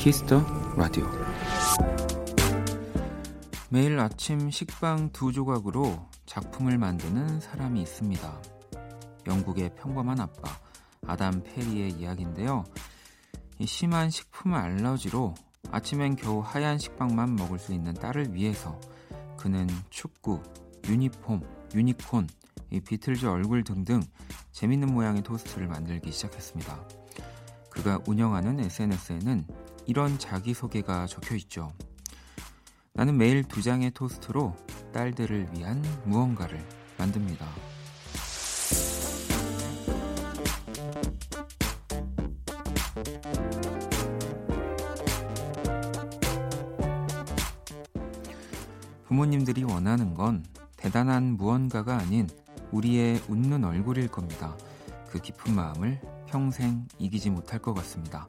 Kiss the Radio 매일 아침 식빵 두 조각으로 작품을 만드는 사람이 있습니다. 영국의 평범한 아빠 아담 페리의 이야기인데요. 심한 식품 알러지로 아침엔 겨우 하얀 식빵만 먹을 수 있는 딸을 위해서 그는 축구, 유니폼, 유니콘, 비틀즈 얼굴 등등 재밌는 모양의 토스트를 만들기 시작했습니다. 그가 운영하는 SNS에는 이런 자기소개가 적혀 있죠. 나는 매일 두 장의 토스트로 딸들을 위한 무언가를 만듭니다. 부모님들이 원하는 건 대단한 무언가가 아닌 우리의 웃는 얼굴일 겁니다. 그 깊은 마음을 평생 잊지 못할 것 같습니다.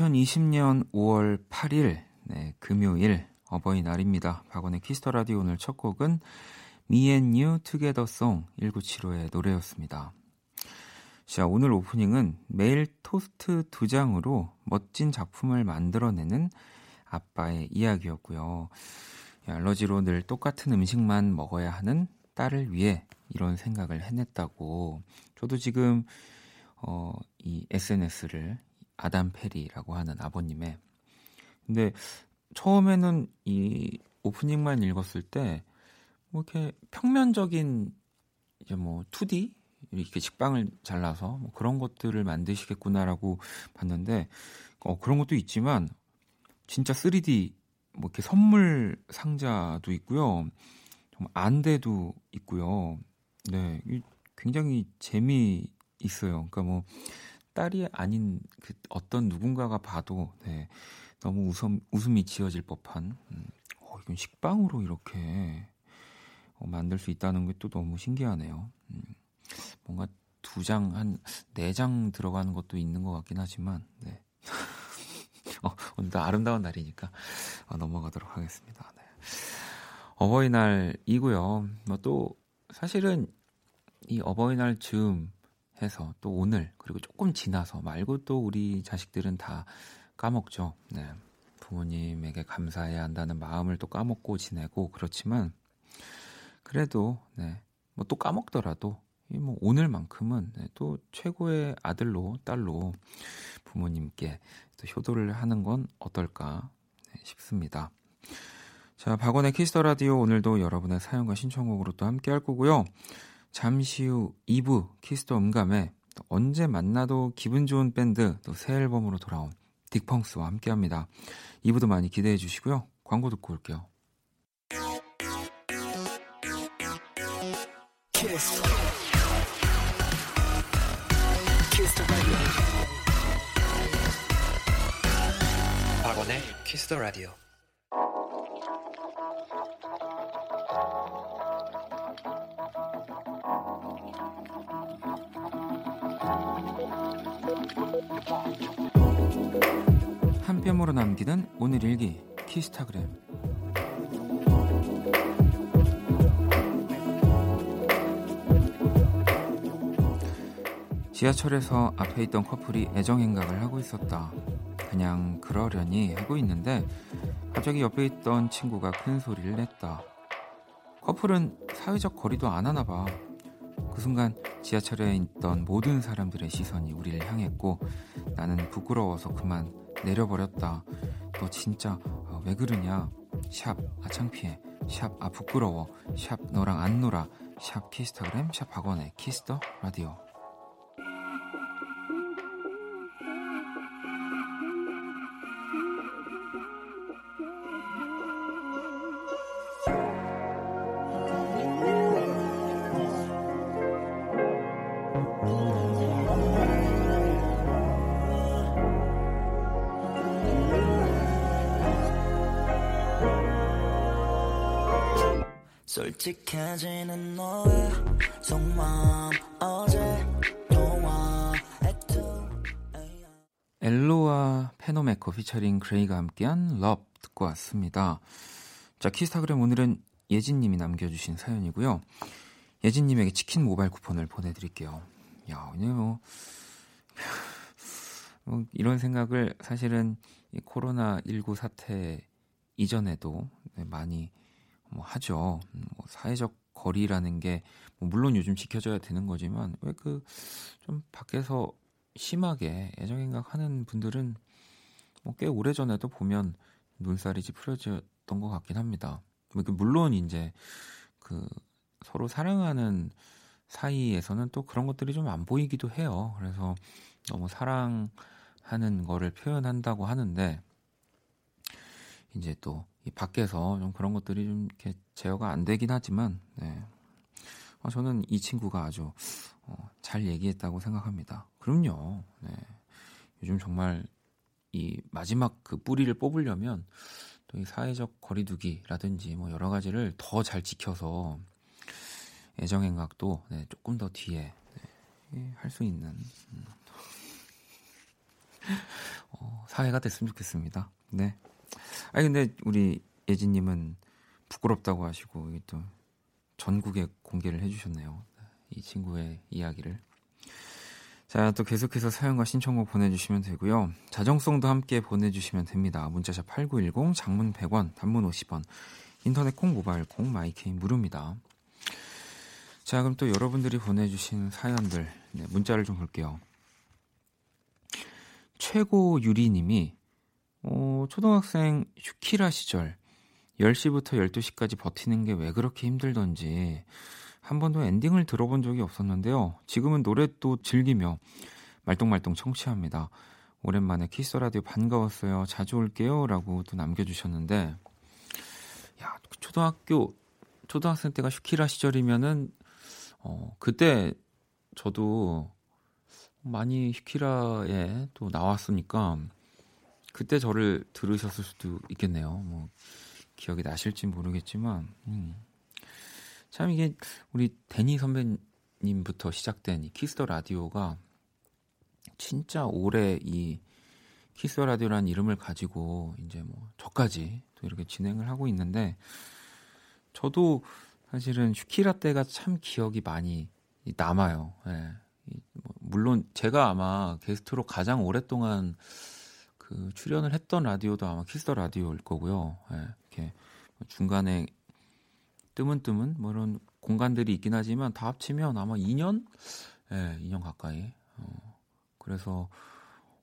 (2020년 5월 8일) 네, 금요일 어버이날입니다. 박원의 Kiss the Radio 오늘 첫 곡은 Me & You Together Song 1975의 노래였습니다. 자, 오늘 오프닝은 매일 토스트 두 장으로 멋진 작품을 만들어내는 아빠의 이야기였고요. 알러지로 늘 똑같은 음식만 먹어야 하는 딸을 위해 이런 생각을 해냈다고. 저도 지금 어, 이 SNS를 아담 페리라고 하는 아버님의 근데 처음에는 이 오프닝만 읽었을 때 뭐 이렇게 평면적인 이제 뭐 2D 이렇게 식빵을 잘라서 뭐 그런 것들을 만드시겠구나라고 봤는데 어 그런 것도 있지만 진짜 3D 뭐 이렇게 선물 상자도 있고요. 좀 안대도 있고요. 네. 굉장히 재미 있어요. 그러니까 뭐 딸이 아닌 그 어떤 누군가가 봐도 네, 너무 웃음, 웃음이 지어질 법한 음, 어, 이건 식빵으로 이렇게 어, 만들 수 있다는 게 또 너무 신기하네요. 음, 뭔가 두 장, 한 네 장 들어가는 것도 있는 것 같긴 하지만, 네. 어, 오늘도 아름다운 날이니까 어, 넘어가도록 하겠습니다. 네. 어버이날이고요. 뭐 또 사실은 이 어버이날 즈음 해서 또 오늘 그리고 조금 지나서 말고 또 우리 자식들은 다 까먹죠. 네. 부모님에게 감사해야 한다는 마음을 또 까먹고 지내고 그렇지만 그래도 네. 뭐 또 까먹더라도 뭐 오늘만큼은 네, 또 최고의 아들로 딸로 부모님께 또 효도를 하는 건 어떨까 네, 싶습니다. 자, 박원의 Kiss the Radio 오늘도 여러분의 사연과 신청곡으로 또 함께 할 거고요. 잠시 후 2부 Kiss the 음감에 언제 만나도 기분 좋은 밴드 또 새 앨범으로 돌아온 딕펑스와 함께 합니다. 2부도 많이 기대해 주시고요. 광고 듣고 올게요. 키스. 키스 박원의 키스 더 라디오. 한 뼘으로 남기는 오늘 일기 키스타그램 지하철에서 앞에 있던 커플이 애정행각을 하고 있었다. 그냥 그러려니 하고 있는데 갑자기 옆에 있던 친구가 큰 소리를 냈다. 커플은 사회적 거리도 안 하나 봐. 그 순간 지하철에 있던 모든 사람들의 시선이 우리를 향했고 나는 부끄러워서 그만 내려버렸다. 너 진짜 어, 왜 그러냐? 샵 아 창피해. 샵 아 부끄러워. 샵 너랑 안 놀아. 샵 키스타그램 샵 학원의 키스터 라디오. 솔직해지는 너의 속마음 어제 ELO와 PENOMECO 피처링 GRAY가 함께한 Love 듣고 왔습니다. 자 키스타그램 오늘은 예진님이 남겨주신 사연이고요. 예진님에게 치킨 모바일 쿠폰을 보내드릴게요. 야 오늘 뭐, 뭐 이런 생각을 사실은 코로나 19 사태 이전에도 많이 뭐 하죠. 음, 뭐 사회적 거리라는 게뭐 물론 요즘 지켜져야 되는 거지만 왜 그 좀 밖에서 심하게 애정행각 하는 분들은 뭐 꽤 오래 전에도 보면 눈살이 찌푸려졌던 것 같긴 합니다. 뭐 물론 이제 그 서로 사랑하는 사이에서는 또 그런 것들이 좀 안 보이기도 해요. 그래서 너무 사랑하는 거를 표현한다고 하는데 이제 또 이 밖에서 좀 그런 것들이 좀 이렇게 제어가 안 되긴 하지만 네. 어, 저는 이 친구가 아주 어, 잘 얘기했다고 생각합니다. 그럼요. 네. 요즘 정말 이 마지막 그 뿌리를 뽑으려면 또 이 사회적 거리두기라든지 뭐 여러 가지를 더 잘 지켜서 애정 행각도 네, 조금 더 뒤에 네, 할수 있는 음. 어, 사회가 됐으면 좋겠습니다. 네. 아니 근데 우리 예진님은 부끄럽다고 하시고 또 전국에 공개를 해주셨네요. 이 친구의 이야기를. 자, 또 계속해서 사연과 신청곡 보내주시면 되고요. 자정송도 함께 보내주시면 됩니다. 문자샵 8910, 장문 100원, 단문 50원, 인터넷 콩, 모바일 콩, my K는 무료입니다. 자, 그럼 또 여러분들이 보내주신 사연들, 네, 문자를 좀 볼게요. 최고 유리님이 어, 초등학생 슈키라 시절 10시부터 12시까지 버티는 게 왜 그렇게 힘들던지 한 번도 엔딩을 들어본 적이 없었는데요. 지금은 노래 또 즐기며 말똥말똥 청취합니다. 오랜만에 키스 라디오 반가웠어요. 자주 올게요. 라고 또 남겨 주셨는데, 야, 초등학교, 초등학생 때가 슈키라 시절이면은, 어, 그때 저도 많이 슈키라에 또 나왔으니까, 그때 저를 들으셨을 수도 있겠네요. 뭐 기억이 나실지 모르겠지만 음. 참 이게 우리 데니 선배님부터 시작된 이 Kiss the Radio가 진짜 오래 이 Kiss the Radio라는 이름을 가지고 이제 뭐 저까지 또 이렇게 진행을 하고 있는데 저도 사실은 슈키라 때가 참 기억이 많이 남아요. 예. 뭐 물론 제가 아마 게스트로 가장 오랫동안 그 출연을 했던 라디오도 아마 Kiss the Radio일 거고요. 예, 이렇게 중간에 뜨문뜨문 뭐 이런 공간들이 있긴 하지만 다 합치면 아마 2년, 예, 2년 가까이. 어, 그래서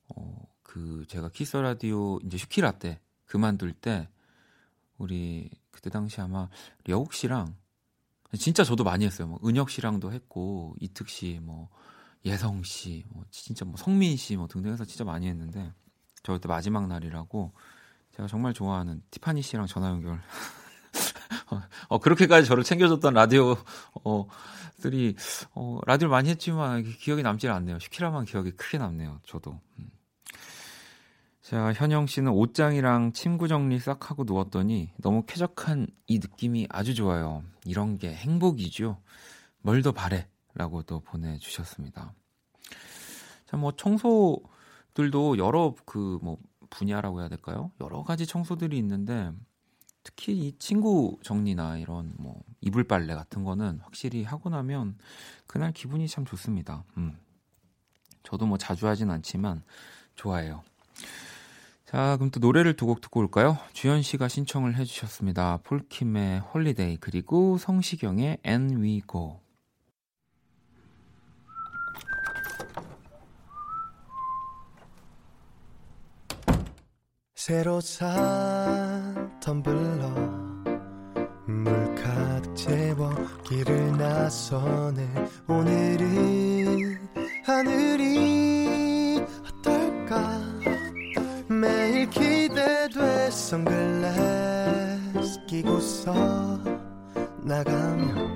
어, 그 제가 키스 라디오 이제 슈키라 때 그만둘 때 우리 그때 당시 아마 려욱 씨랑 진짜 저도 많이 했어요. 뭐 은혁 씨랑도 했고 이특 씨, 뭐 예성 씨, 뭐 진짜 뭐 성민 씨, 뭐 등등 해서 진짜 많이 했는데 저 그때 마지막 날이라고 제가 정말 좋아하는 티파니 씨랑 전화 연결. 어, 그렇게까지 저를 챙겨줬던 라디오, 어, 들이, 어, 라디오를 많이 했지만 기억이 남질 않네요. 슈키라만 기억이 크게 남네요. 저도. 음. 자, 현영 씨는 옷장이랑 침구 정리 싹 하고 누웠더니 너무 쾌적한 이 느낌이 아주 좋아요. 이런 게 행복이죠. 뭘 더 바래? 라고 또 보내주셨습니다. 자, 뭐 청소, 들도 여러 그 뭐 분야라고 해야 될까요? 여러 가지 청소들이 있는데 특히 이 친구 정리나 이런 뭐 이불 빨래 같은 거는 확실히 하고 나면 그날 기분이 참 좋습니다. 음. 저도 뭐 자주 하진 않지만 좋아해요. 자, 그럼 또 노래를 두 곡 듣고 올까요? 주현 씨가 신청을 해주셨습니다. 폴킴의 Holiday 그리고 성시경의 Go. 새로 산 텀블러 물 가득 채워 길을 나서네. 오늘은 하늘이 어떨까? 매일 기대돼 선글라스 끼고서 나가면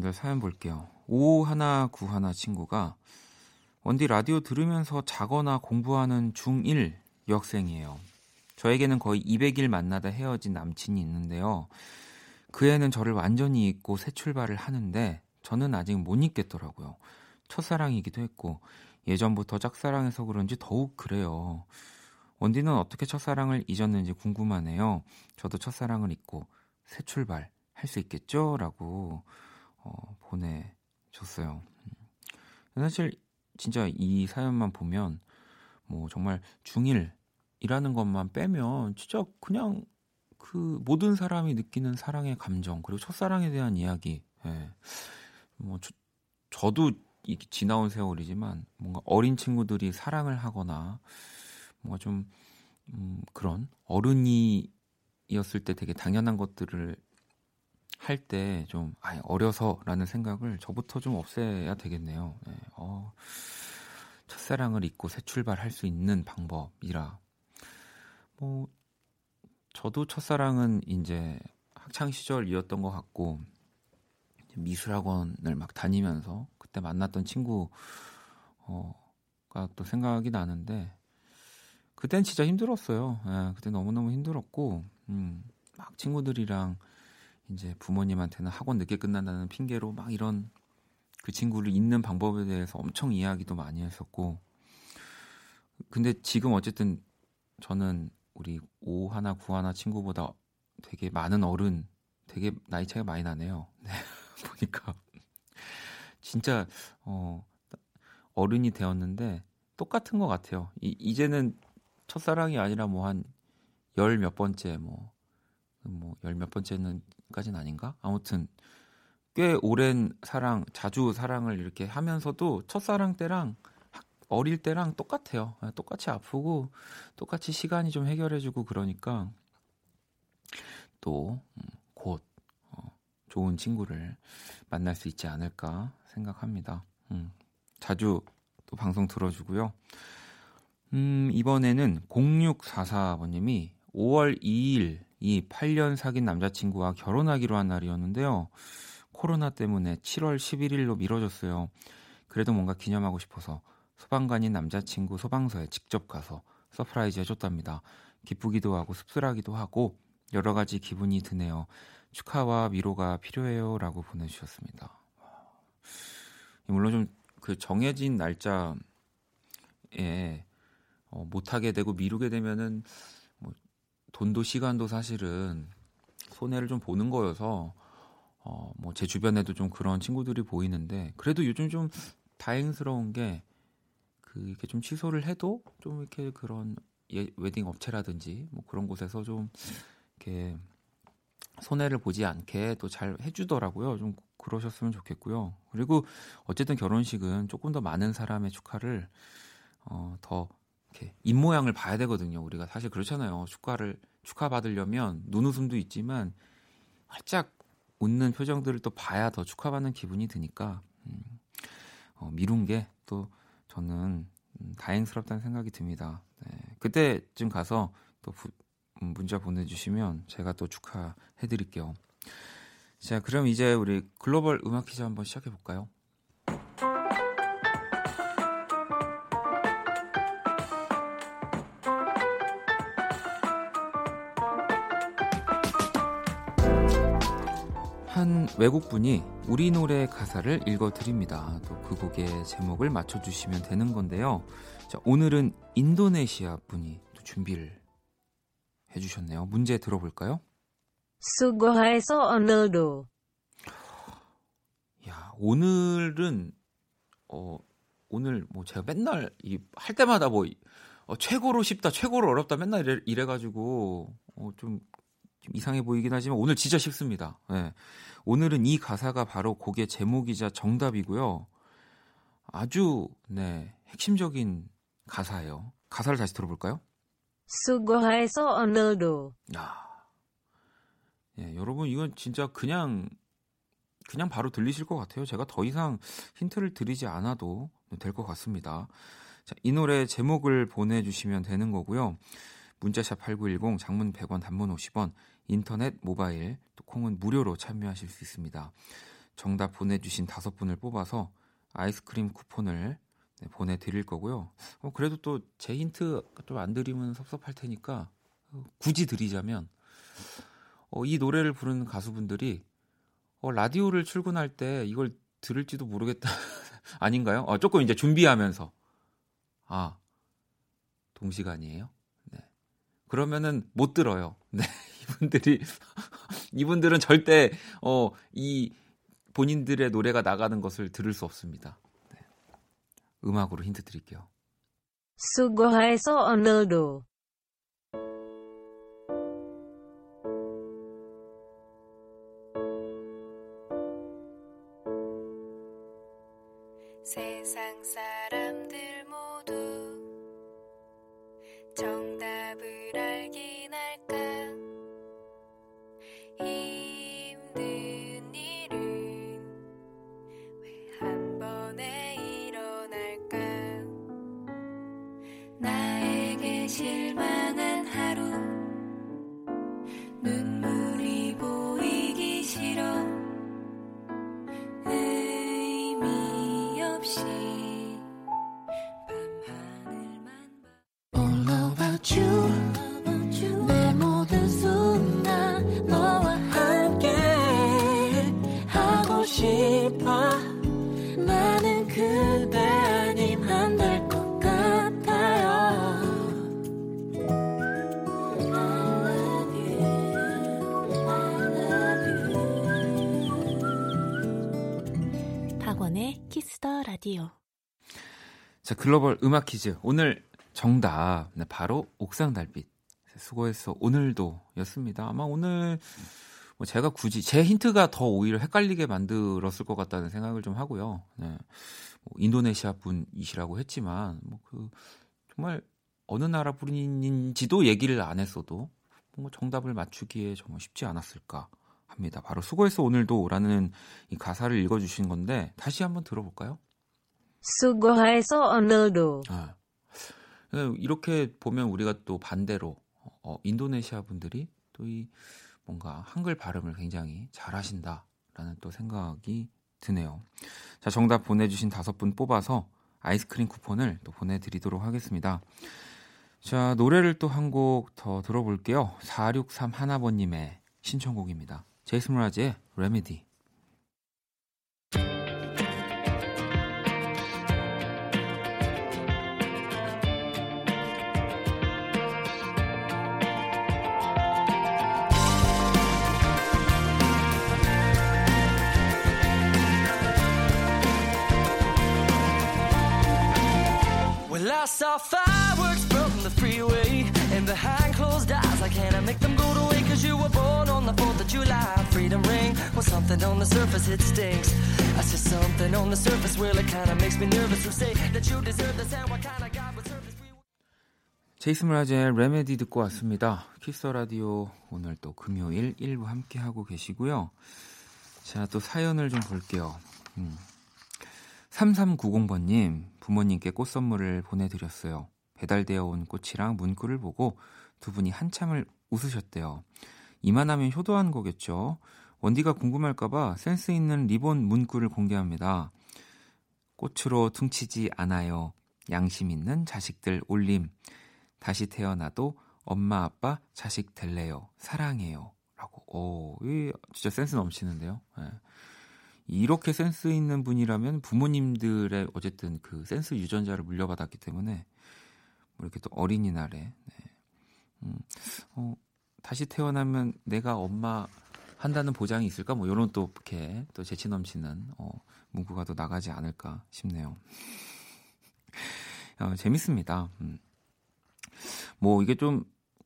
여러분들 사연 볼게요. 5191 친구가 원디 라디오 들으면서 자거나 공부하는 중1 여학생이에요. 저에게는 거의 200일 만나다 헤어진 남친이 있는데요. 그 애는 저를 완전히 잊고 새 출발을 하는데 저는 아직 못 잊겠더라고요. 첫사랑이기도 했고 예전부터 짝사랑해서 그런지 더욱 그래요. 원디는 어떻게 첫사랑을 잊었는지 궁금하네요. 저도 첫사랑을 잊고 새 출발 할 수 있겠죠? 라고 어, 보내줬어요. 사실 진짜 이 사연만 보면 뭐 정말 중1이라는 것만 빼면 진짜 그냥 그 모든 사람이 느끼는 사랑의 감정 그리고 첫사랑에 대한 이야기 예. 뭐 저, 저도 지나온 세월이지만 뭔가 어린 친구들이 사랑을 하거나 뭔가 좀 음, 그런 어른이었을 때 되게 당연한 것들을 할 때 좀 아, 어려서라는 생각을 저부터 좀 없애야 되겠네요. 네, 어, 첫사랑을 잊고 새 출발할 수 있는 방법이라 뭐 저도 첫사랑은 이제 학창 시절이었던 것 같고 미술학원을 막 다니면서 그때 만났던 친구가 또 생각이 나는데 그땐 진짜 힘들었어요. 예, 그때 너무너무 힘들었고 음, 막 친구들이랑 이제 부모님한테는 학원 늦게 끝난다는 핑계로 막 이런 그 친구를 잊는 방법에 대해서 엄청 이야기도 많이 했었고 근데 지금 어쨌든 저는 우리 오 하나 구 하나 친구보다 되게 많은 어른 되게 나이 차이가 많이 나네요. 네. 보니까 진짜 어 어른이 되었는데 똑같은 것 같아요. 이, 이제는 첫사랑이 아니라 뭐 한 열 몇 번째 뭐 뭐 열 몇 번째는 까지는 아닌가? 아무튼 꽤 오랜 사랑, 자주 사랑을 이렇게 하면서도 첫사랑 때랑 어릴 때랑 똑같아요. 아, 똑같이 아프고 똑같이 시간이 좀 해결해주고 그러니까 또곧 음, 어, 좋은 친구를 만날 수 있지 않을까 생각합니다. 음, 자주 또 방송 들어주고요. 음, 이번에는 0644번님이 5월 2일 이 8년 사귄 남자친구와 결혼하기로 한 날이었는데요. 코로나 때문에 7월 11일로 미뤄졌어요. 그래도 뭔가 기념하고 싶어서 소방관인 남자친구 소방서에 직접 가서 surprise 해줬답니다. 기쁘기도 하고 씁쓸하기도 하고 여러 가지 기분이 드네요. 축하와 위로가 필요해요. 라고 보내주셨습니다. 물론 좀 그 정해진 날짜에 어, 못하게 되고 미루게 되면은 뭐 돈도 시간도 사실은 손해를 좀 보는 거여서 어, 뭐 제 주변에도 좀 그런 친구들이 보이는데 그래도 요즘 좀 다행스러운 게 그게 좀 취소를 해도 좀 이렇게 그런 예, 웨딩 업체라든지 뭐 그런 곳에서 좀 이렇게 손해를 보지 않게 또 잘 해주더라고요. 좀 그러셨으면 좋겠고요. 그리고 어쨌든 결혼식은 조금 더 많은 사람의 축하를 어, 더 이렇게 입 모양을 봐야 되거든요. 우리가 사실 그렇잖아요. 축하를 축하 받으려면 눈웃음도 있지만 활짝 웃는 표정들을 또 봐야 더 축하받는 기분이 드니까 음, 어, 미룬 게 또 저는 음, 다행스럽다는 생각이 듭니다. 네. 그때쯤 가서 또 부, 음, 문자 보내주시면 제가 또 축하해드릴게요. 자, 그럼 이제 우리 글로벌 음악 퀴즈 한번 시작해 볼까요? 외국분이 우리 노래 가사를 읽어드립니다. 또 그 곡의 제목을 맞춰주시면 되는 건데요. 자, 오늘은 인도네시아 분이 또 준비를 해주셨네요. 문제 들어볼까요? 수고해서 오늘도. 야, 오늘은, 어, 오늘 뭐 제가 맨날 이, 할 때마다 뭐, 어, 최고로 쉽다, 최고로 어렵다 맨날 이래, 이래가지고, 어, 좀, 좀 이상해 보이긴 하지만 오늘 진짜 쉽습니다. 네. 오늘은 이 가사가 바로 곡의 제목이자 정답이고요. 아주 네 핵심적인 가사예요. 가사를 다시 들어볼까요? 수고해서 오늘도. 야, 예, 여러분 이건 진짜 그냥 그냥 바로 들리실 것 같아요. 제가 더 이상 힌트를 드리지 않아도 될 것 같습니다. 자, 이 노래 제목을 보내주시면 되는 거고요. 문자샵 8910 장문 100원 단문 50원 인터넷 모바일 또 콩은 무료로 참여하실 수 있습니다. 정답 보내주신 다섯 분을 뽑아서 아이스크림 쿠폰을 네, 보내드릴 거고요. 어, 그래도 또 제 힌트 좀 안 드리면 섭섭할 테니까 어, 굳이 드리자면 어, 이 노래를 부르는 가수분들이 어, 라디오를 출근할 때 이걸 들을지도 모르겠다 아닌가요? 어, 조금 이제 준비하면서 아 동시간이에요? 네. 그러면은 못 들어요. 네. 이분들이 이분들은 절대 어, 이 본인들의 노래가 나가는 것을 들을 수 없습니다. 네. 음악으로 힌트 드릴게요. 수고해서 오늘도 세상 사람들 모두 자, 글로벌 음악 퀴즈. 오늘 정답. 네, 바로 옥상 달빛. 수고했어. 오늘도 였습니다. 아마 오늘 뭐 제가 굳이 제 힌트가 더 오히려 헷갈리게 만들었을 것 같다는 생각을 좀 하고요. 네. 뭐 인도네시아 분이시라고 했지만 뭐 그 정말 어느 나라 분인지도 얘기를 안 했어도 뭔가 정답을 맞추기에 정말 쉽지 않았을까 합니다. 바로 수고했어 오늘도라는 이 가사를 읽어주신 건데 다시 한번 들어볼까요? 수고해서 오늘도 아. 이렇게 보면 우리가 또 반대로 어, 인도네시아 분들이 또 이 뭔가 한글 발음을 굉장히 잘하신다라는 또 생각이 드네요. 자, 정답 보내주신 다섯 분 뽑아서 아이스크림 쿠폰을 또 보내드리도록 하겠습니다. 자, 노래를 또 한 곡 더 들어볼게요. 463 하나번님의 신청곡입니다. Jason Mraz의 Remedy. I saw fireworks from the freeway and behind closed eyes. I can't make them go away cause you were born on the 4th of July. Freedom ring was something on the surface, it stinks. I said something on the surface, well, it kinda makes me nervous to say that you deserve the same. What kind of God would serve this? 제이슨 브라즈의 레메디 듣고 왔습니다. 키스 라디오 오늘 또 금요일 1부 함께 하고 계시고요. 자, 또 사연을 좀 볼게요. 음. 3390번님, 부모님께 꽃 선물을 보내드렸어요. 배달되어 온 꽃이랑 문구를 보고 두 분이 한참을 웃으셨대요. 이만하면 효도한 거겠죠? 원디가 궁금할까봐 센스 있는 리본 문구를 공개합니다. 꽃으로 퉁치지 않아요. 양심 있는 자식들 올림. 다시 태어나도 엄마 아빠 자식 될래요. 사랑해요. 라고. 오, 이 진짜 센스 넘치는데요. 예. 이렇게 센스 있는 분이라면 부모님들의 어쨌든 그 센스 유전자를 물려받았기 때문에 뭐 이렇게 또 어린이날에 네. 음, 어, 다시 태어나면 내가 엄마 한다는 보장이 있을까? 뭐 이런 또 이렇게 또 재치 넘치는 어, 문구가 또 나가지 않을까 싶네요. 어, 재밌습니다. 음. 뭐 이게 좀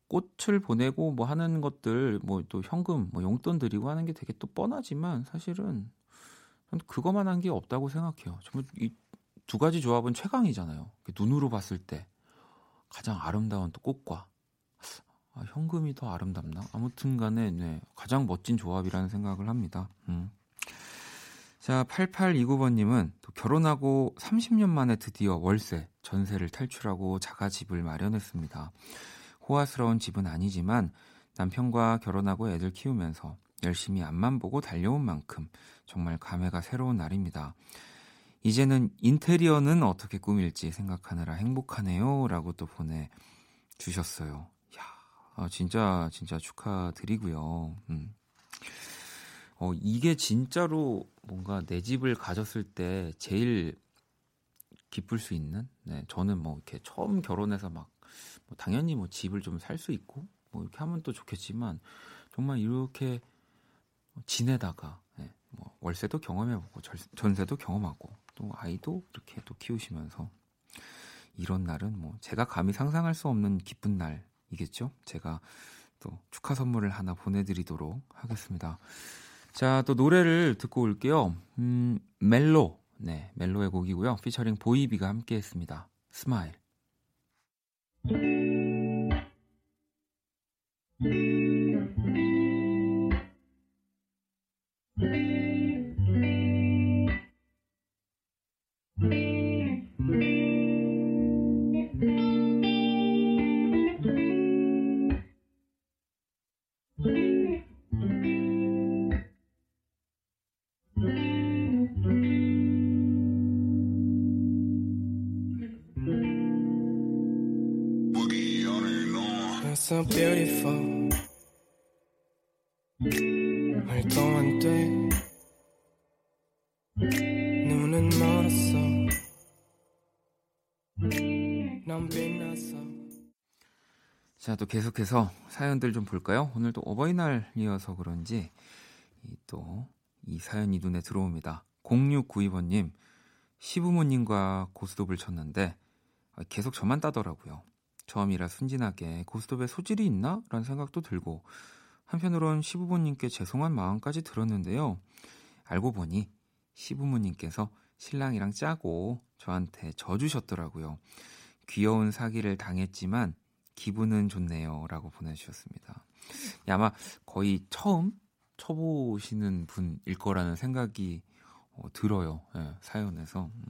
꽃을 보내고 뭐 하는 것들 뭐 또 현금 뭐 용돈 드리고 하는 게 되게 또 뻔하지만 사실은 전 그거만 한 게 없다고 생각해요. 정말 이두 가지 조합은 최강이잖아요. 눈으로 봤을 때 가장 아름다운 또 꽃과 아, 현금이 더 아름답나? 아무튼간에 네, 가장 멋진 조합이라는 생각을 합니다. 음. 자, 8829번님은 또 결혼하고 30년 만에 드디어 월세, 전세를 탈출하고 자가집을 마련했습니다. 호화스러운 집은 아니지만 남편과 결혼하고 애들 키우면서 열심히 앞만 보고 달려온 만큼 정말 감회가 새로운 날입니다. 이제는 인테리어는 어떻게 꾸밀지 생각하느라 행복하네요. 라고 또 보내주셨어요. 야, 아, 진짜, 진짜 축하드리고요. 음. 어, 이게 진짜로 뭔가 내 집을 가졌을 때 제일 기쁠 수 있는? 네, 저는 뭐 이렇게 처음 결혼해서 막, 뭐 당연히 뭐 집을 좀 살 수 있고, 뭐 이렇게 하면 또 좋겠지만, 정말 이렇게 지내다가, 네, 뭐 월세도 경험해보고, 전세도 경험하고, 또 아이도 이렇게 또 키우시면서, 이런 날은 뭐 제가 감히 상상할 수 없는 기쁜 날이겠죠? 제가 또 축하 선물을 하나 보내드리도록 하겠습니다. 자, 또 노래를 듣고 올게요. 음, MeloH. 네, MeloH의 곡이고요. 피처링 보이비가 함께 했습니다. Smile. 또 계속해서 사연들 좀 볼까요? 오늘도 어버이날이어서 그런지 또 이 사연이 눈에 들어옵니다. 0692번님, 시부모님과 고스톱을 쳤는데 계속 저만 따더라고요. 처음이라 순진하게 고스톱에 소질이 있나? 라는 생각도 들고 한편으론 시부모님께 죄송한 마음까지 들었는데요. 알고 보니 시부모님께서 신랑이랑 짜고 저한테 져주셨더라고요. 귀여운 사기를 당했지만 기분은 좋네요. 라고 보내주셨습니다. 아마 거의 처음 쳐보시는 분일 거라는 생각이 어, 들어요. 예, 사연에서. 음.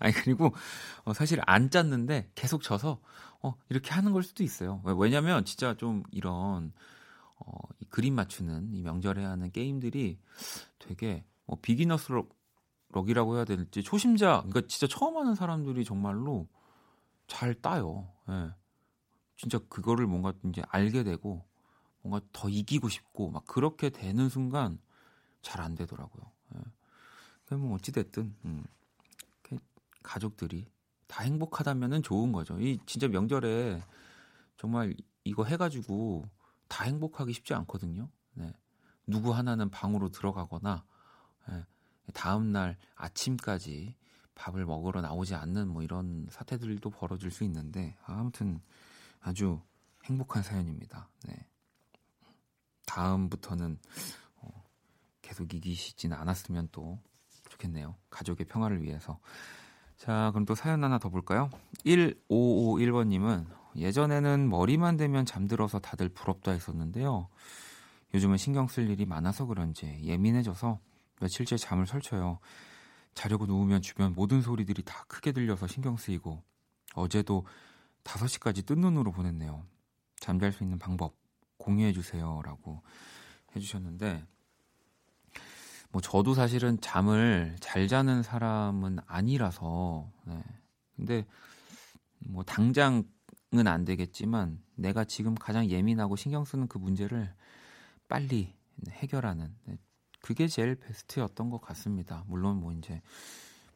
아니 그리고 어, 사실 안 짰는데 계속 져서 어, 이렇게 하는 걸 수도 있어요. 왜냐면 진짜 좀 이런 어, 이 그림 맞추는 이 명절에 하는 게임들이 되게 뭐 비기너스 럭이라고 해야 될지 초심자 그러니까 진짜 처음 하는 사람들이 정말로 잘 따요. 예. 진짜 그거를 뭔가 이제 알게 되고 뭔가 더 이기고 싶고 막 그렇게 되는 순간 잘 안 되더라고요. 예. 뭐 어찌 됐든 음. 가족들이 다 행복하다면은 좋은 거죠. 이 진짜 명절에 정말 이거 해가지고 다 행복하기 쉽지 않거든요. 네. 누구 하나는 방으로 들어가거나 네. 다음 날 아침까지 밥을 먹으러 나오지 않는 뭐 이런 사태들도 벌어질 수 있는데 아무튼 아주 행복한 사연입니다. 네. 다음부터는 어, 계속 이기시지는 않았으면 또 좋겠네요. 가족의 평화를 위해서. 자, 그럼 또 사연 하나 더 볼까요? 1551번님은 예전에는 머리만 대면 잠들어서 다들 부럽다 했었는데요. 요즘은 신경 쓸 일이 많아서 그런지 예민해져서 며칠째 잠을 설쳐요. 자려고 누우면 주변 모든 소리들이 다 크게 들려서 신경 쓰이고 어제도 5시까지 뜬 눈으로 보냈네요. 잠잘 수 있는 방법 공유해 주세요라고 해 주셨는데 뭐 저도 사실은 잠을 잘 자는 사람은 아니라서 네. 근데 뭐 당장은 안 되겠지만 내가 지금 가장 예민하고 신경 쓰는 그 문제를 빨리 해결하는 네. 그게 제일 베스트였던 것 같습니다. 물론 뭐 이제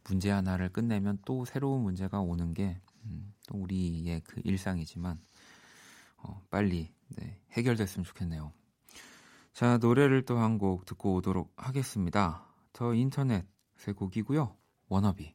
문제 하나를 끝내면 또 새로운 문제가 오는 게 음, 또 우리의 그 일상이지만 어, 빨리 네, 해결됐으면 좋겠네요. 자, 노래를 또 한 곡 듣고 오도록 하겠습니다. 더 인터넷의 곡이고요. 워너비.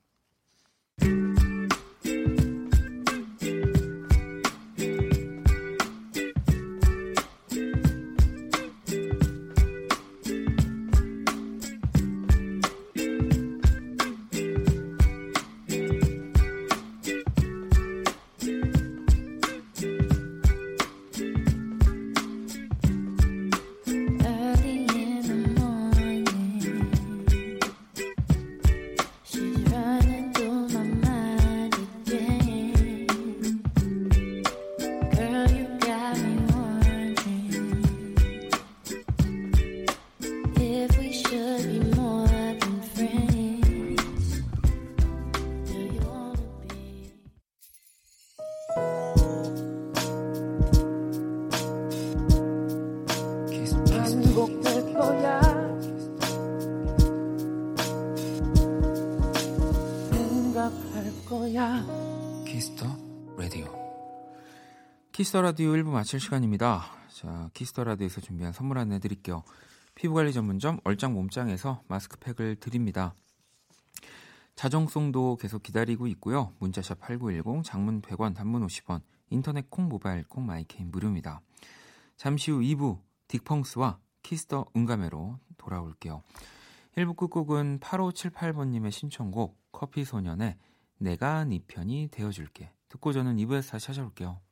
Kiss the Radio 1부 마칠 시간입니다. 자, Kiss the Radio에서 준비한 선물 안내 드릴게요. 피부관리 전문점 얼짱 몸짱에서 마스크팩을 드립니다. 자정송도 계속 기다리고 있고요. 문자샵 8910, 장문 100원, 단문 50원, 인터넷 콩, 모바일 콩, my K는 무료입니다. 잠시 후 2부 딕펑스와 Kiss the 음감회로 돌아올게요. 1부 끝곡은 8578번님의 신청곡 커피소년의 내가 네 편이 되어줄게. 듣고 저는 2부에서 다시 찾아올게요.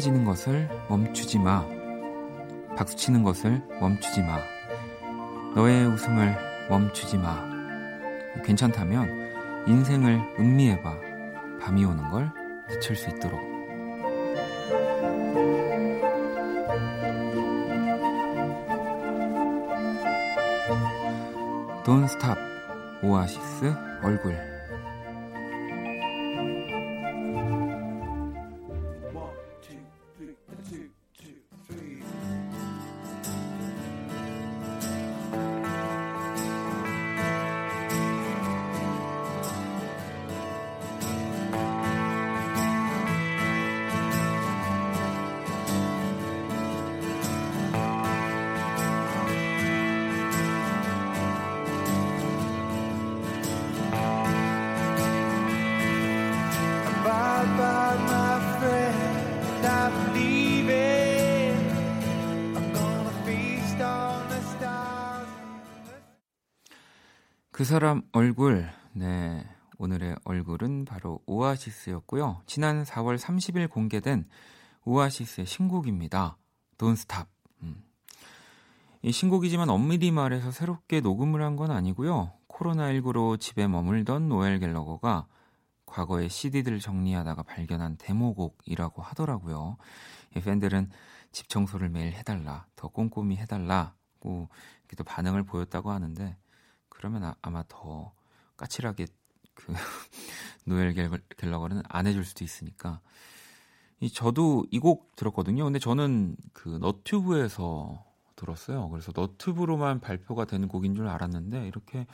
행복해지는 것을 멈추지 마. 박수치는 것을 멈추지 마. 너의 웃음을 멈추지 마. 괜찮다면 인생을 음미해봐. 밤이 오는 걸 늦출 수 있도록. 그 사람 얼굴 네 오늘의 얼굴은 바로 오아시스였고요 지난 4월 30일 공개된 오아시스의 신곡입니다 Don't Stop 음. 이 신곡이지만 엄밀히 말해서 새롭게 녹음을 한 건 아니고요 코로나19로 집에 머물던 노엘 갤러거가 과거의 CD들을 정리하다가 발견한 데모곡이라고 하더라고요. 이 팬들은 집 청소를 매일 해달라, 더 꼼꼼히 해달라고 이렇게 또 반응을 보였다고 하는데 그러면 아, 아마 더 까칠하게 그 노엘 갤- 갤러거는 안 해줄 수도 있으니까 이 저도 이 곡 들었거든요. 근데 저는 그 너튜브에서 들었어요. 그래서 너튜브로만 발표가 되는 곡인 줄 알았는데 이렇게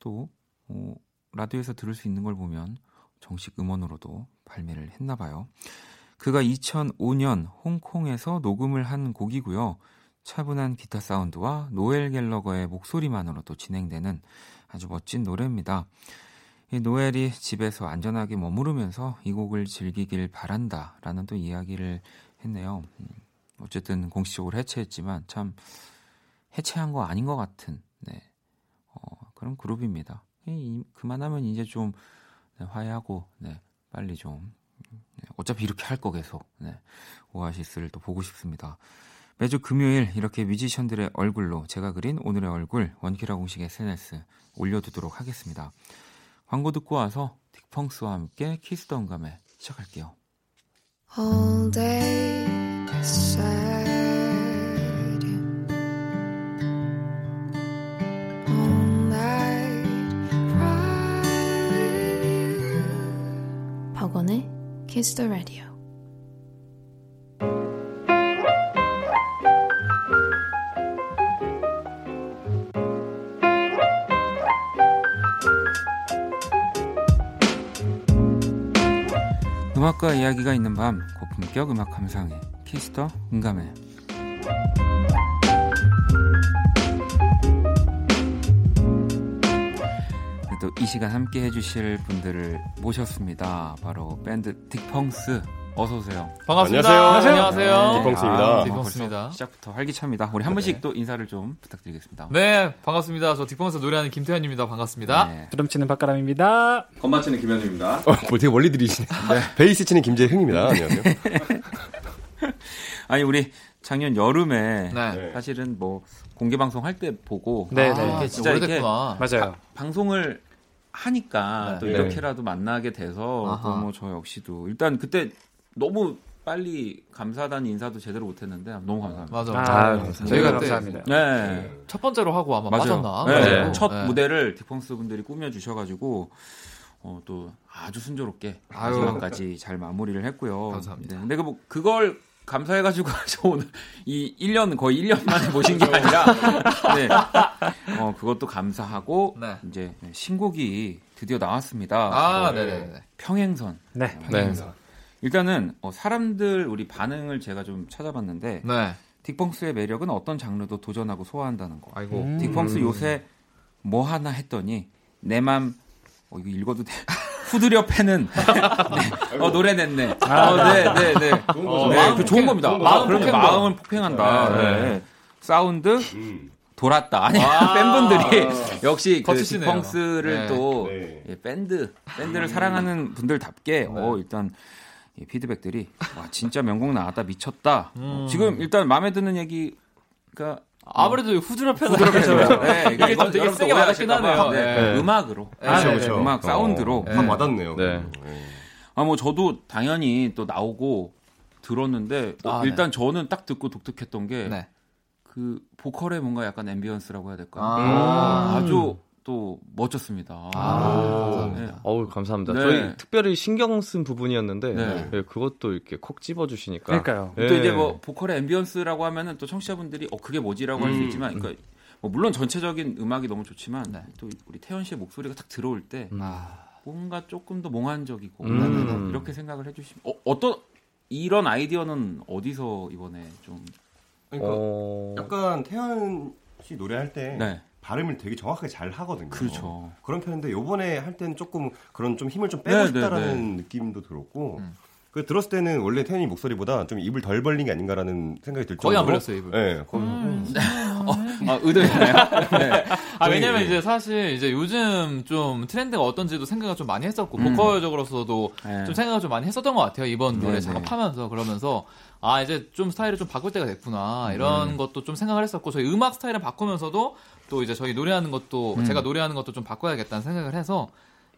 또 어, 라디오에서 들을 수 있는 걸 보면 정식 음원으로도 발매를 했나 봐요. 그가 2005년 홍콩에서 녹음을 한 곡이고요. 차분한 기타 사운드와 노엘 갤러거의 목소리만으로도 진행되는 아주 멋진 노래입니다. 이 노엘이 집에서 안전하게 머무르면서 이 곡을 즐기길 바란다 라는 또 이야기를 했네요. 음, 어쨌든 공식적으로 해체했지만 참 해체한 거 아닌 것 같은 네. 어, 그런 그룹입니다. 그만하면 이제 좀 네, 화해하고 네, 빨리 좀 네, 어차피 이렇게 할 거 계속 네, 오아시스를 또 보고 싶습니다. 매주 금요일 이렇게 뮤지션들의 얼굴로 제가 그린 오늘의 얼굴 원키라 공식 SNS 올려두도록 하겠습니다. 광고 듣고 와서 딕펑스와 함께 키스 더 음감에 시작할게요. All day. All night cry with you. 박원의 Kiss the Radio. 음악과 이야기가 있는 밤 고품격 음악 감상회. 키스터 음감회. 또 이 시간 함께 해주실 분들을 모셨습니다. 바로 밴드 딕펑스 어서 오세요. 반갑습니다. 안녕하세요. 안녕하세요. 딕펑스입니다. 아, 딕펑스입니다. 벌써 시작부터 활기찹니다. 우리 한 분씩 또 인사를 좀 부탁드리겠습니다. 네, 반갑습니다. 저 딕펑스 노래하는 김태현입니다. 반갑습니다. 네. 드럼 치는 박가람입니다. 건반 치는 김현주입니다. 어, 뭐 되게 멀리 들이시네. 베이스 치는 김재흥입니다. 안녕하세요. 아니 우리 작년 여름에 네. 사실은 뭐 공개 방송 할 때 보고 네, 아, 네. 이게 진짜 진짜 오래됐구나. 맞아요. 방송을 하니까 네. 또 네. 이렇게라도 만나게 돼서. 또 뭐 저 역시도 일단 그때 너무 빨리 감사하다는 인사도 제대로 못했는데 너무 감사합니다. 맞아. 아, 맞아. 감사합니다. 저희가 그때 감사합니다. 네, 첫 번째로 하고 아마 맞아요. 빠졌나? 네, 그래가지고. 첫 네. 무대를 디펑스 분들이 꾸며 주셔가지고 어, 또 아주 순조롭게 아유. 마지막까지 잘 마무리를 했고요. 감사합니다. 네, 근데 그뭐 그걸 감사해가지고 저 오늘 이 1년 거의 1년 만에 모신 게 아니라 네, 어 그것도 감사하고 네. 이제 신곡이 드디어 나왔습니다. 아, 어, 네네네. 평행선. 네. 네. 일단은 어, 사람들 우리 반응을 제가 좀 찾아봤는데 네. 딕펑스의 매력은 어떤 장르도 도전하고 소화한다는 거. 아이고. 음. 딕펑스 요새 뭐 하나 했더니 내맘 어, 이거 읽어도 돼. 후드려 패는 네. 어, 노래 냈네. 어, 네, 네, 네. 어, 네, 마음 그 좋은 겁니다. 좋은 아, 거죠. 그러면 폭행도. 마음을 폭행한다. 네. 네. 사운드 음. 돌았다. 아니 아. 팬분들이 역시 그. 딕펑스를 네. 또 네. 예, 밴드 밴드를 사랑하는 분들답게 어 일단 이 피드백들이 와 진짜 명곡 나왔다 미쳤다. 어, 지금 일단 마음에 드는 얘기가 아무래도 후드려 패는 네, 이게 좀 되게 세게 와닿긴 하네요. 네. 네. 음악으로 아, 네, 그렇죠. 음악 사운드로 어, 확 와닿네요. 네. 아 뭐 저도 당연히 또 나오고 들었는데 어, 아, 네. 일단 저는 딱 듣고 독특했던 게 네. 그 보컬의 뭔가 약간 ambience라고 해야 될까? 아. 아주 또 멋졌습니다. 아, 네. 어우 감사합니다. 네. 저희 특별히 신경 쓴 부분이었는데 네. 네, 그것도 이렇게 콕 집어 주시니까. 그러니까요. 네. 또 이제 뭐 보컬의 ambience라고 하면은 또 청취자분들이 어 그게 뭐지라고 할 수 음. 있지만 그러니까 뭐 물론 전체적인 음악이 너무 좋지만 네. 또 우리 태연 씨의 목소리가 딱 들어올 때 음. 뭔가 조금 더 몽환적이고 음. 이렇게 생각을 해 주시면 어, 어떤 이런 아이디어는 어디서 이번에 좀 그러니까 어... 약간 태연 씨 노래할 때 네. 발음을 되게 정확하게 잘 하거든요. 그렇죠. 그런 편인데 요번에 할 때는 조금 그런 좀 힘을 좀 빼고 네, 싶다라는 네, 느낌도 들었고 음. 그 들었을 때는 원래 태연이 목소리보다 좀 입을 덜 벌린 게 아닌가라는 생각이 들 거의 안 정도로 벌렸어요, 입을. 네, 거의 아, 의도였나요? 네. 아, 왜냐면 네. 이제 사실 이제 요즘 좀 트렌드가 어떤지도 생각을 좀 많이 했었고, 음. 보컬적으로서도 네. 좀 생각을 좀 많이 했었던 것 같아요. 이번 노래 네, 작업하면서 그러면서 아 이제 좀 스타일을 좀 바꿀 때가 됐구나 이런 음. 것도 좀 생각을 했었고 저희 음악 스타일을 바꾸면서도 또 이제 저희 노래하는 것도 음. 제가 노래하는 것도 좀 바꿔야겠다는 생각을 해서